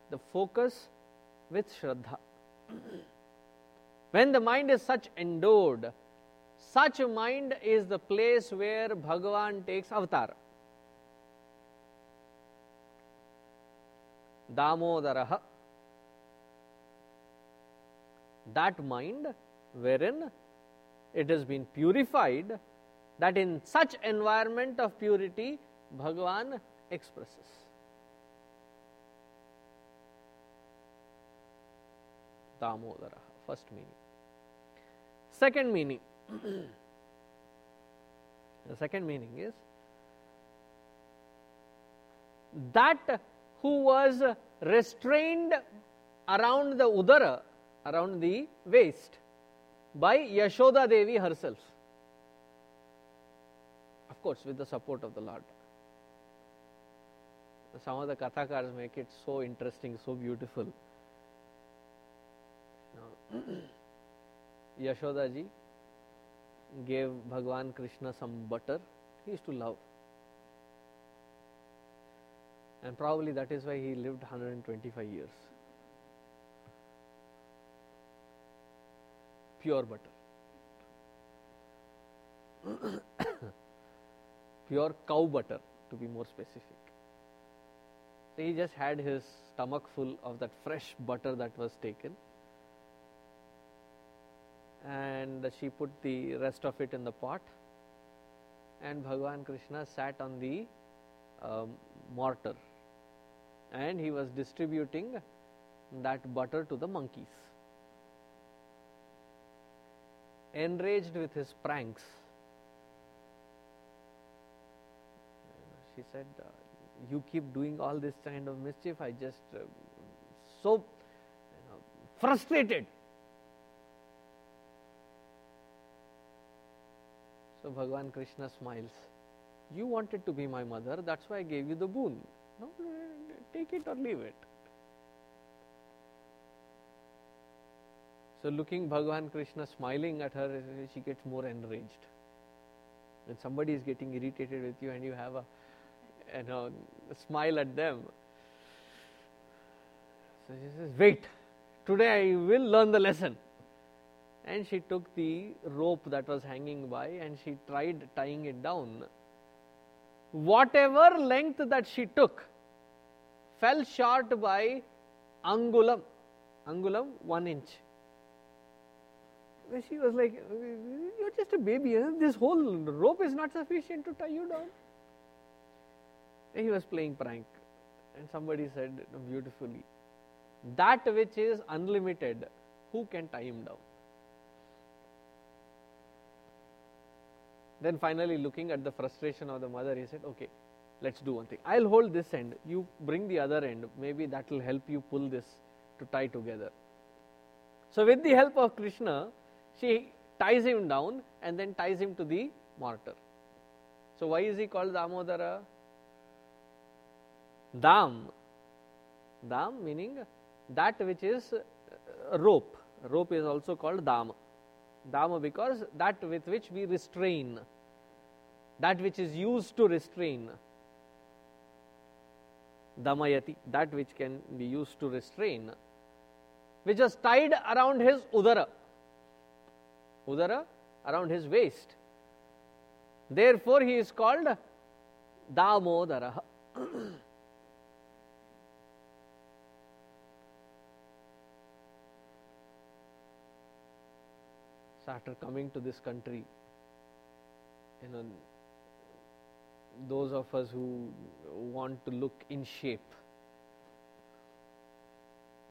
the focus with Shraddha. when the mind is such endowed, such a mind is the place where Bhagavan takes avatar. Damodaraha. That mind wherein it has been purified, that in such environment of purity Bhagavan expresses. Damodaraha, first meaning. Second meaning. the second meaning is that who was restrained around the udara, around the waist, by Yashoda Devi herself. Of course, with the support of the Lord. Some of the Kathakars make it so interesting, so beautiful. Yashoda ji gave Bhagwan Krishna some butter. He used to love and probably that is why he lived 125 years. Pure butter. Pure cow butter, to be more specific. So he just had his stomach full of that fresh butter that was taken. And she put the rest of it in the pot. And Bhagavan Krishna sat on the um, mortar and he was distributing that butter to the monkeys. Enraged with his pranks, she said, uh, You keep doing all this kind of mischief, I just uh, so you know, frustrated. So Bhagavan Krishna smiles. You wanted to be my mother, that's why I gave you the boon. No, take it or leave it. So, looking Bhagavan Krishna smiling at her, she gets more enraged. When somebody is getting irritated with you and you have a, you know, a smile at them, so she says, Wait, today I will learn the lesson. And she took the rope that was hanging by and she tried tying it down. Whatever length that she took, fell short by angulam. Angulam, one inch. She was like, You're just a baby. This whole rope is not sufficient to tie you down. And he was playing prank. And somebody said beautifully, That which is unlimited, who can tie him down? Then finally, looking at the frustration of the mother, he said, Okay, let's do one thing. I'll hold this end, you bring the other end, maybe that will help you pull this to tie together. So, with the help of Krishna, she ties him down and then ties him to the mortar. So, why is he called Damodara? Dam. Dam meaning that which is uh, rope. Rope is also called Dam. Dam because that with which we restrain, that which is used to restrain. Damayati, that which can be used to restrain, which is tied around his udara. Udara around his waist. Therefore, he is called Damodara. so, after coming to this country, you know, those of us who want to look in shape,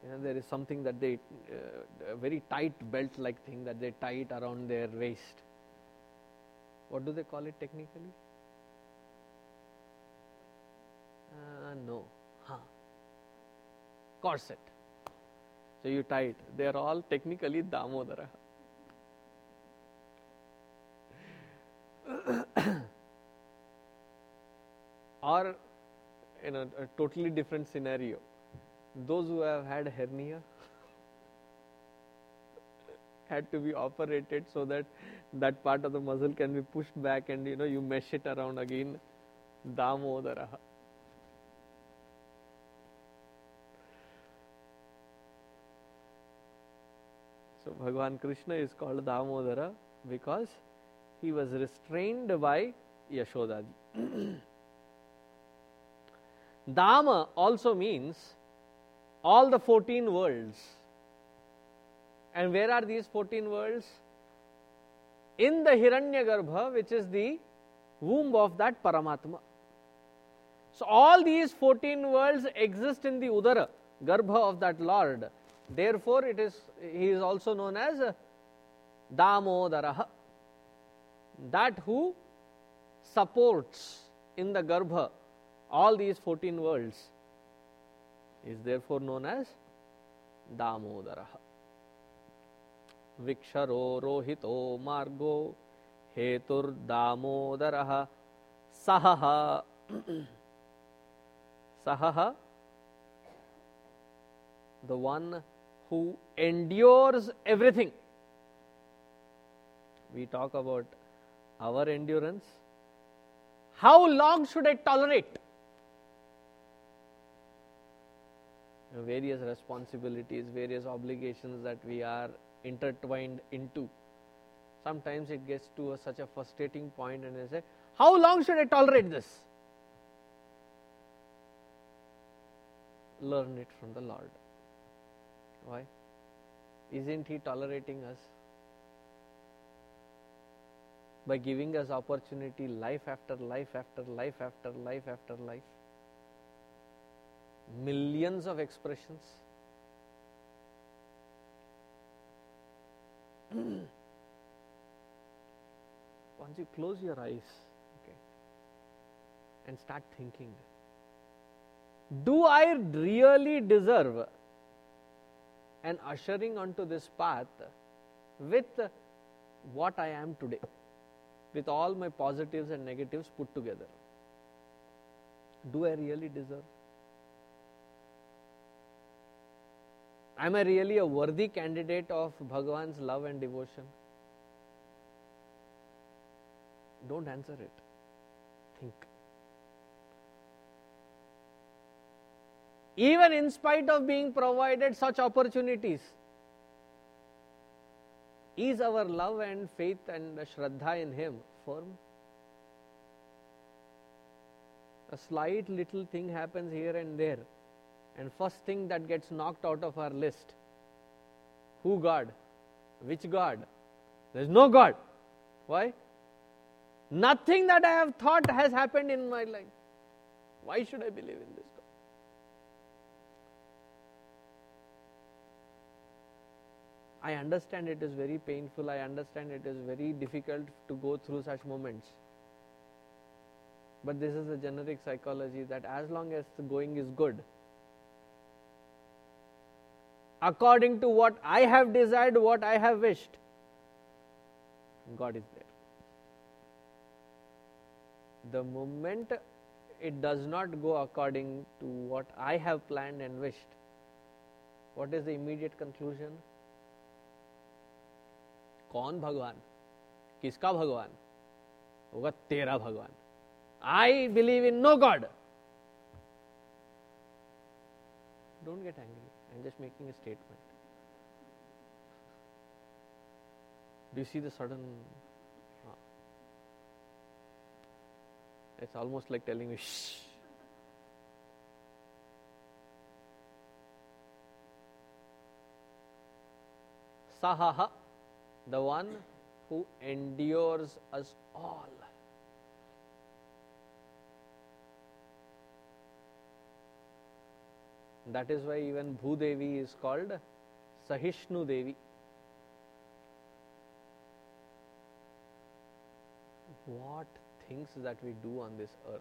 you know, there is something that they, uh, a very tight belt like thing that they tie it around their waist. What do they call it technically? Uh, no. Huh. Corset. So you tie it. They are all technically Damodara. or in a, a totally different scenario those who have had hernia had to be operated so that that part of the muscle can be pushed back and you know you mesh it around again. Damodara so bhagwan krishna is called damodara because he was restrained by yashodadi Dama also means all the 14 worlds. And where are these 14 worlds? In the Hiranyagarbha, which is the womb of that Paramatma. So, all these 14 worlds exist in the Udara, Garbha of that Lord. Therefore, it is he is also known as Damodaraha. That who supports in the Garbha all these 14 worlds is therefore known as Damodara. Viksharo rohito margo hetur damodara sahaha. Sahaha. The one who endures everything. We talk about our endurance. How long should i tolerate various responsibilities, various obligations that we are intertwined into. Sometimes it gets to a, such a frustrating point, and I say, How long should I tolerate this? Learn it from the Lord. Why? Isn't He tolerating us? By giving us opportunity life after life after life after life after life millions of expressions. Once you close your eyes okay, and start thinking, do I really deserve an ushering onto this path with what I am today, with all my positives and negatives put together? Do I really deserve? Am I really a worthy candidate of Bhagwan's love and devotion? Don't answer it. Think. Even in spite of being provided such opportunities, is our love and faith and shraddha in Him firm? A slight little thing happens here and there and first thing that gets knocked out of our list who God? Which God? There is no God. Why? Nothing that I have thought has happened in my life. Why should I believe in this God? I understand it is very painful. I understand it is very difficult to go through such moments. But this is a generic psychology that as long as the going is good, according to what I have desired, what I have wished, God is there. The moment it does not go according to what I have planned and wished, what is the immediate conclusion? कौन भगवान किसका भगवान होगा तेरा भगवान I believe in no God don't get angry I'm just making a statement. Do you see the sudden? Uh, it's almost like telling you, shh. Sahaha, the one who endures us all. That is why even Bhudevi is called Sahishnu Devi. What things that we do on this earth.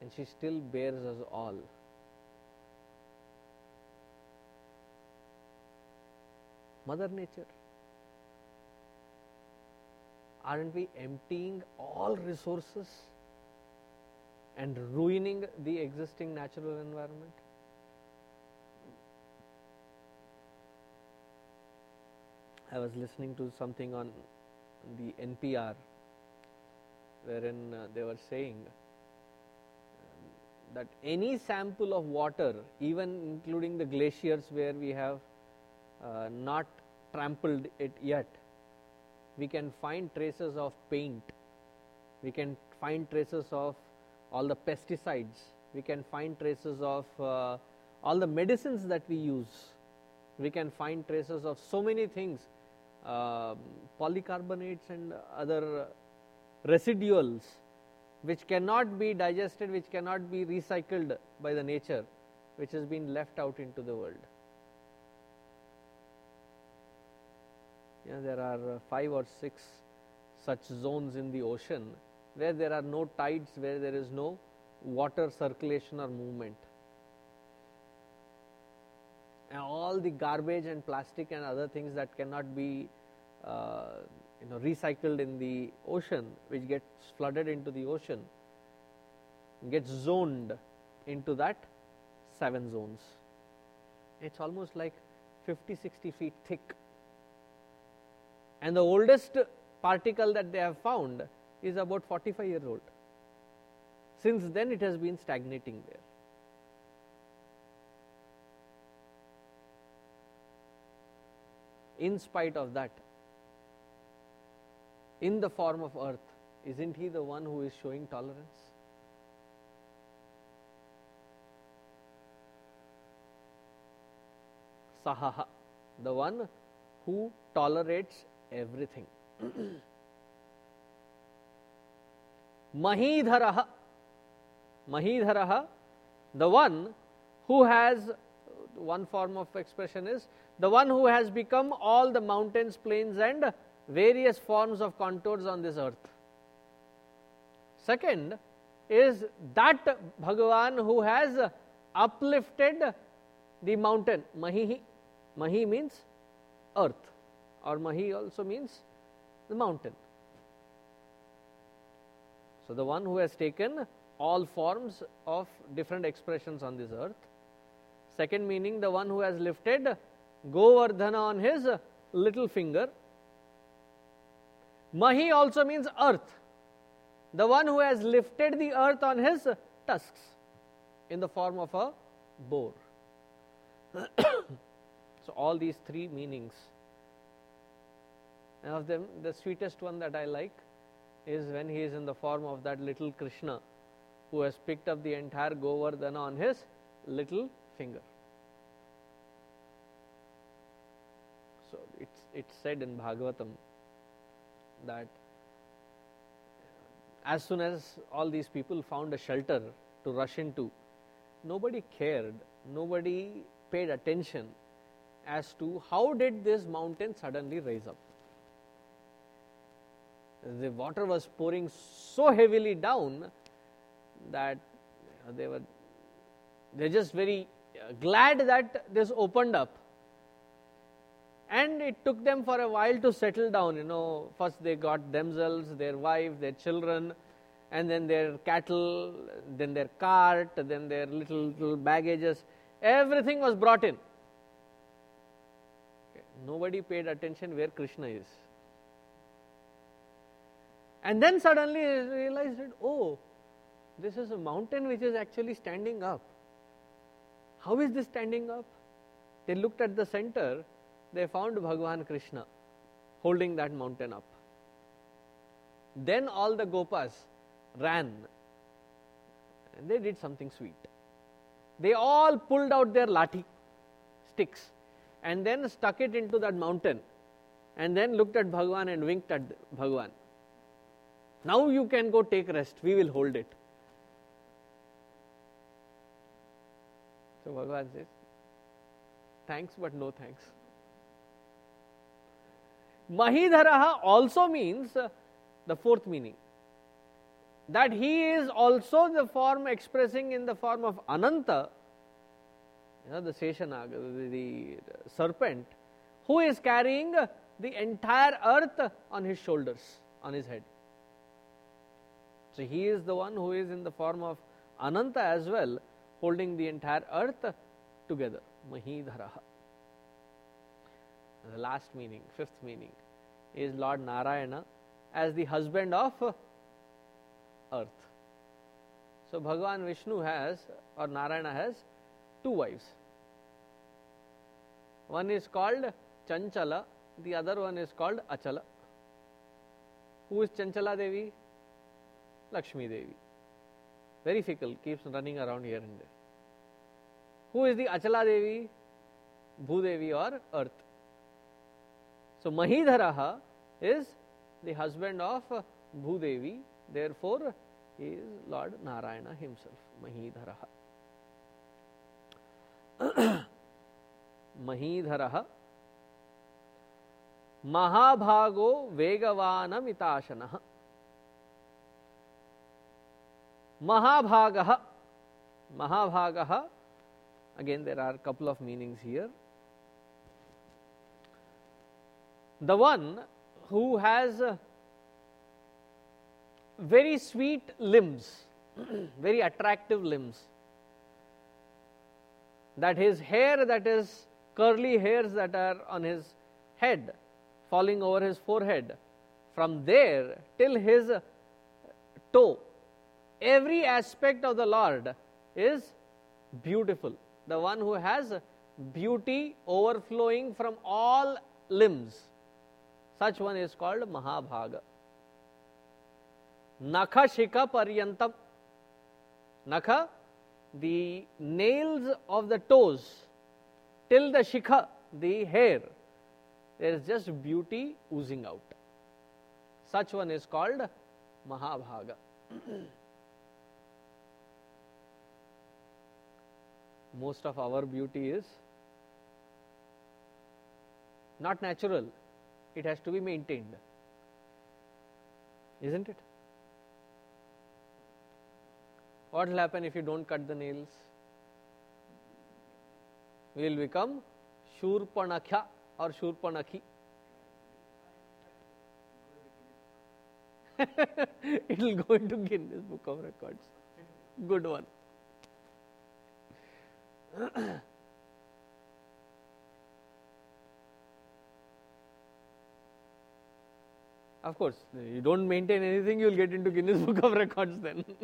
And she still bears us all. Mother Nature. Aren't we emptying all resources and ruining the existing natural environment? I was listening to something on the NPR wherein uh, they were saying um, that any sample of water, even including the glaciers where we have uh, not trampled it yet, we can find traces of paint, we can find traces of all the pesticides, we can find traces of uh, all the medicines that we use, we can find traces of so many things, uh, polycarbonates and other residuals which cannot be digested, which cannot be recycled by the nature, which has been left out into the world. Yeah, there are uh, five or six such zones in the ocean where there are no tides, where there is no water circulation or movement. And all the garbage and plastic and other things that cannot be uh, you know recycled in the ocean, which gets flooded into the ocean, gets zoned into that seven zones. It's almost like 50 60 feet thick and the oldest particle that they have found is about 45 years old. Since then it has been stagnating there. In spite of that, in the form of earth, isn't he the one who is showing tolerance? Sahaha, the one who tolerates everything. Mahidharaha, Mahidharaha, the one who has, one form of expression is, the one who has become all the mountains, plains and various forms of contours on this earth. Second is that Bhagavan who has uplifted the mountain. Mahi, Mahi means earth or Mahi also means the mountain. So, the one who has taken all forms of different expressions on this earth. Second meaning, the one who has lifted Govardhana on his little finger. Mahi also means earth. The one who has lifted the earth on his tusks in the form of a boar. so, all these three meanings and of them, the sweetest one that I like is when he is in the form of that little Krishna who has picked up the entire Govardhana on his little finger. So it's it's said in Bhagavatam that as soon as all these people found a shelter to rush into, nobody cared, nobody paid attention as to how did this mountain suddenly rise up the water was pouring so heavily down that they were they're just very uh, glad that this opened up. And it took them for a while to settle down you know. First they got themselves their wife their children and then their cattle then their cart then their little little baggages. Everything was brought in. Nobody paid attention where krishna is and then suddenly realized that oh this is a mountain which is actually standing up how is this standing up they looked at the center they found Bhagwan Krishna holding that mountain up. Then all the gopas ran and they did something sweet. They all pulled out their lathi sticks and then stuck it into that mountain and then looked at Bhagwan and winked at Bhagwan. Now you can go take rest, we will hold it. So Bhagwan says, Thanks, but no thanks. Mahidharaha also means uh, the fourth meaning that he is also the form expressing in the form of Ananta, you know, the Seshanaga, the, the serpent, who is carrying the entire earth on his shoulders, on his head. So he is the one who is in the form of Ananta as well, holding the entire earth together. Mahidharaha the last meaning, fifth meaning, is Lord Narayana as the husband of earth. So Bhagavan Vishnu has, or Narayana has, two wives. One is called Chanchala, the other one is called Achala. Who is Chanchala Devi? Lakshmi Devi. Very fickle, keeps running around here and there. Who is the Achala Devi? Bhudevi or Earth. So Mahidharaha is the husband of Bhudevi, therefore he is Lord Narayana himself, Mahidharaha. Mahidharaha महाभागो वेगवानमिताशनः Mahabhagaha. Mahabhagaha. Again, there are a couple of meanings here. The one who has uh, very sweet limbs, very attractive limbs. That his hair, that is curly hairs that are on his head, falling over his forehead, from there till his toe every aspect of the lord is beautiful the one who has beauty overflowing from all limbs such one is called Mahabhaga. Nakha Shika Paryantam. Nakha, the nails of the toes, till the Shikha, the hair, there is just beauty oozing out. Such one is called Mahabhaga. Most of our beauty is not natural, it has to be maintained. Isn't it? What will happen if you don't cut the nails? We will become Shurpanakha or Shurpanakhi. it will go into Guinness Book of Records. Good one. Of course, you don't maintain anything, you will get into Guinness Book of Records then.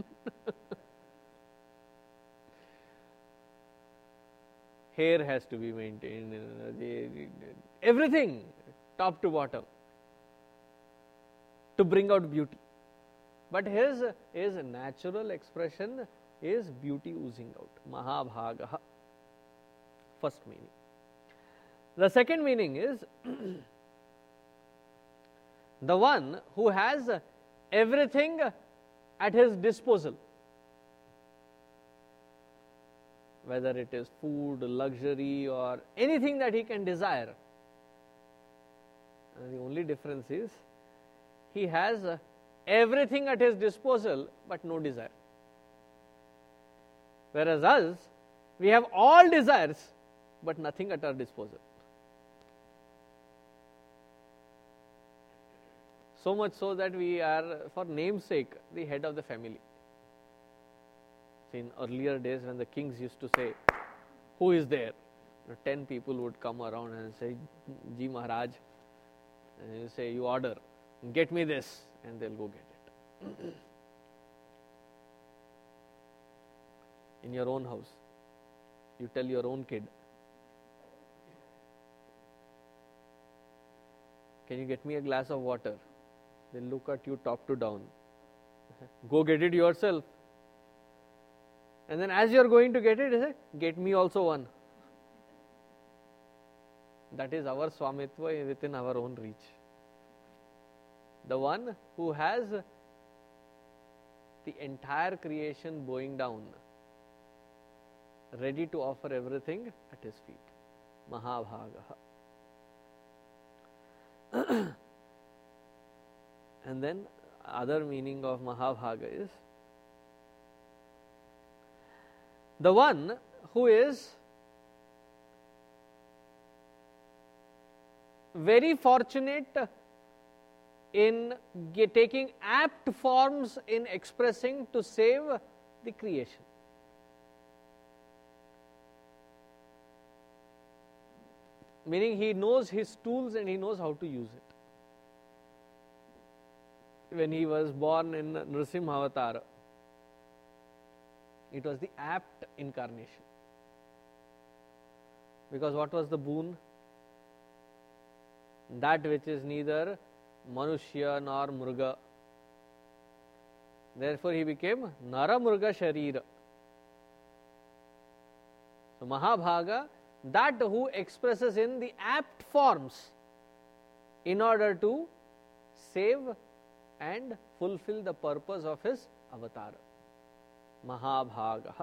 Hair has to be maintained, everything, top to bottom, to bring out beauty. But his, his natural expression is beauty oozing out. Mahabhagaha. First meaning. The second meaning is the one who has everything at his disposal whether it is food, luxury, or anything that he can desire. And the only difference is he has everything at his disposal but no desire. Whereas us, we have all desires but nothing at our disposal. So much so that we are, for namesake, the head of the family. in earlier days, when the kings used to say, Who is there? 10 people would come around and say, Ji Maharaj, and you say, You order, get me this, and they'll go get it. in your own house, you tell your own kid, Can you get me a glass of water? They look at you top to down. Go get it yourself. And then, as you are going to get it, say, Get me also one. That is our Swamitva within our own reach. The one who has the entire creation bowing down, ready to offer everything at his feet. Mahabhagaha. and then other meaning of Mahabhaga is the one who is very fortunate in taking apt forms in expressing to save the creation. Meaning he knows his tools and he knows how to use it. When he was born in Nrsimha Avatar, it was the apt incarnation. Because what was the boon? That which is neither Manushya nor Murga. Therefore, he became Nara Murga Sharira. So, Mahabhaga, that who expresses in the apt forms in order to save and fulfill the purpose of his avatar. Mahabhaga.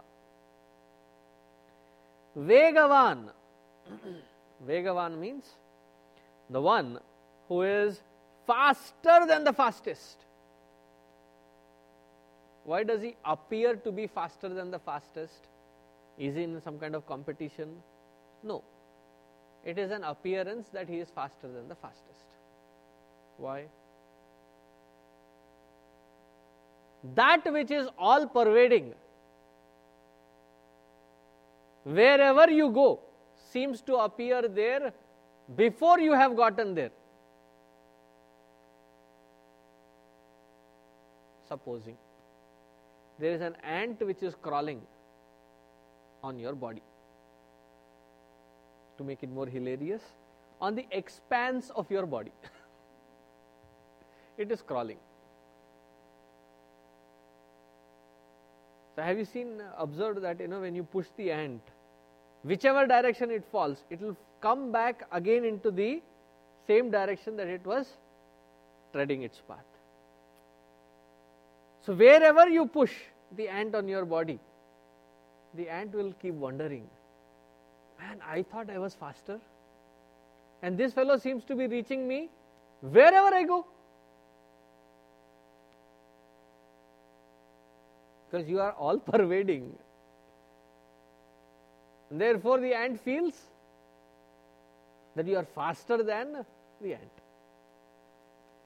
Vegavan. Vegavan means the one who is faster than the fastest. Why does he appear to be faster than the fastest? Is he in some kind of competition? No. It is an appearance that he is faster than the fastest. Why? That which is all pervading, wherever you go, seems to appear there before you have gotten there. Supposing there is an ant which is crawling on your body. To make it more hilarious, on the expanse of your body, it is crawling. So, have you seen, observed that you know when you push the ant, whichever direction it falls, it will come back again into the same direction that it was treading its path. So, wherever you push the ant on your body, the ant will keep wondering, man, I thought I was faster, and this fellow seems to be reaching me wherever I go. Because you are all pervading. Therefore, the ant feels that you are faster than the ant.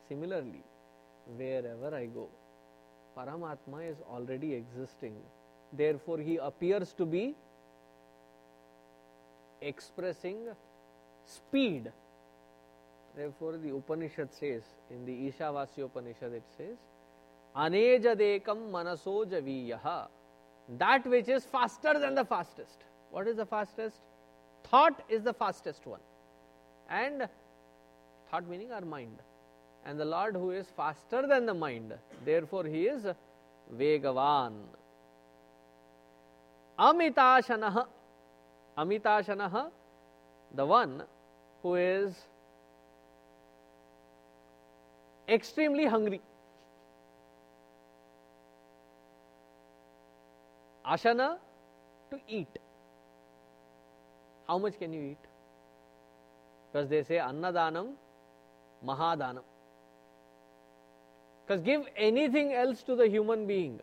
Similarly, wherever I go, Paramatma is already existing. Therefore, he appears to be expressing speed. Therefore, the Upanishad says, in the Ishavasya Upanishad, it says, Anejadekam manaso javiyaha. That which is faster than the fastest. What is the fastest? Thought is the fastest one. And thought meaning our mind and the Lord who is faster than the mind, therefore he is Vegavan. Amitashanah, Amitashanah, the one who is extremely hungry. Ashana, to eat. How much can you eat? Because they say Annadanam, Mahadanam. Because give anything else to the human being,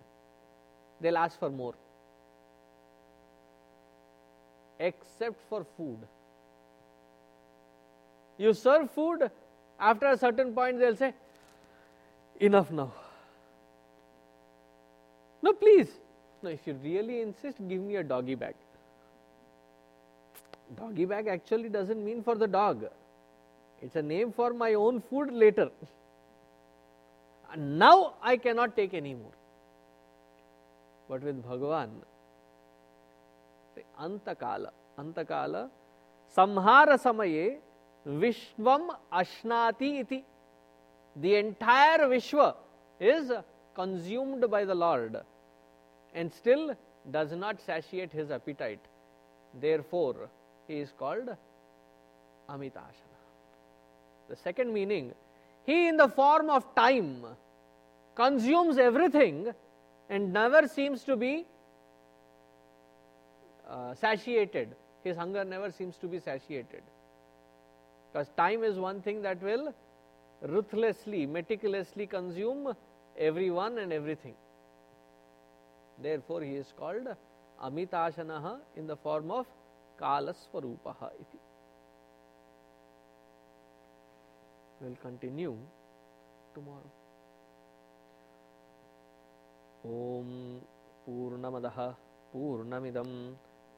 they'll ask for more. Except for food. You serve food, after a certain point, they'll say, Enough now. No, please. No, if you really insist, give me a doggy bag. Doggy bag actually doesn't mean for the dog, it's a name for my own food later. Now I cannot take any more. But with Bhagavan, Antakala, Antakala, Samhara Samaye, Vishvam Ashnati iti. The entire Vishwa is consumed by the Lord and still does not satiate his appetite. Therefore, he is called Amitashana. The second meaning, he in the form of time consumes everything and never seems to be uh, satiated. His hunger never seems to be satiated. Because time is one thing that will ruthlessly, meticulously consume everyone and everything. Therefore, he is called Amitashanaha in the form of Kalaswarupaha iti. We will continue tomorrow. ॐ पूर्णमदः पूर्णमिदं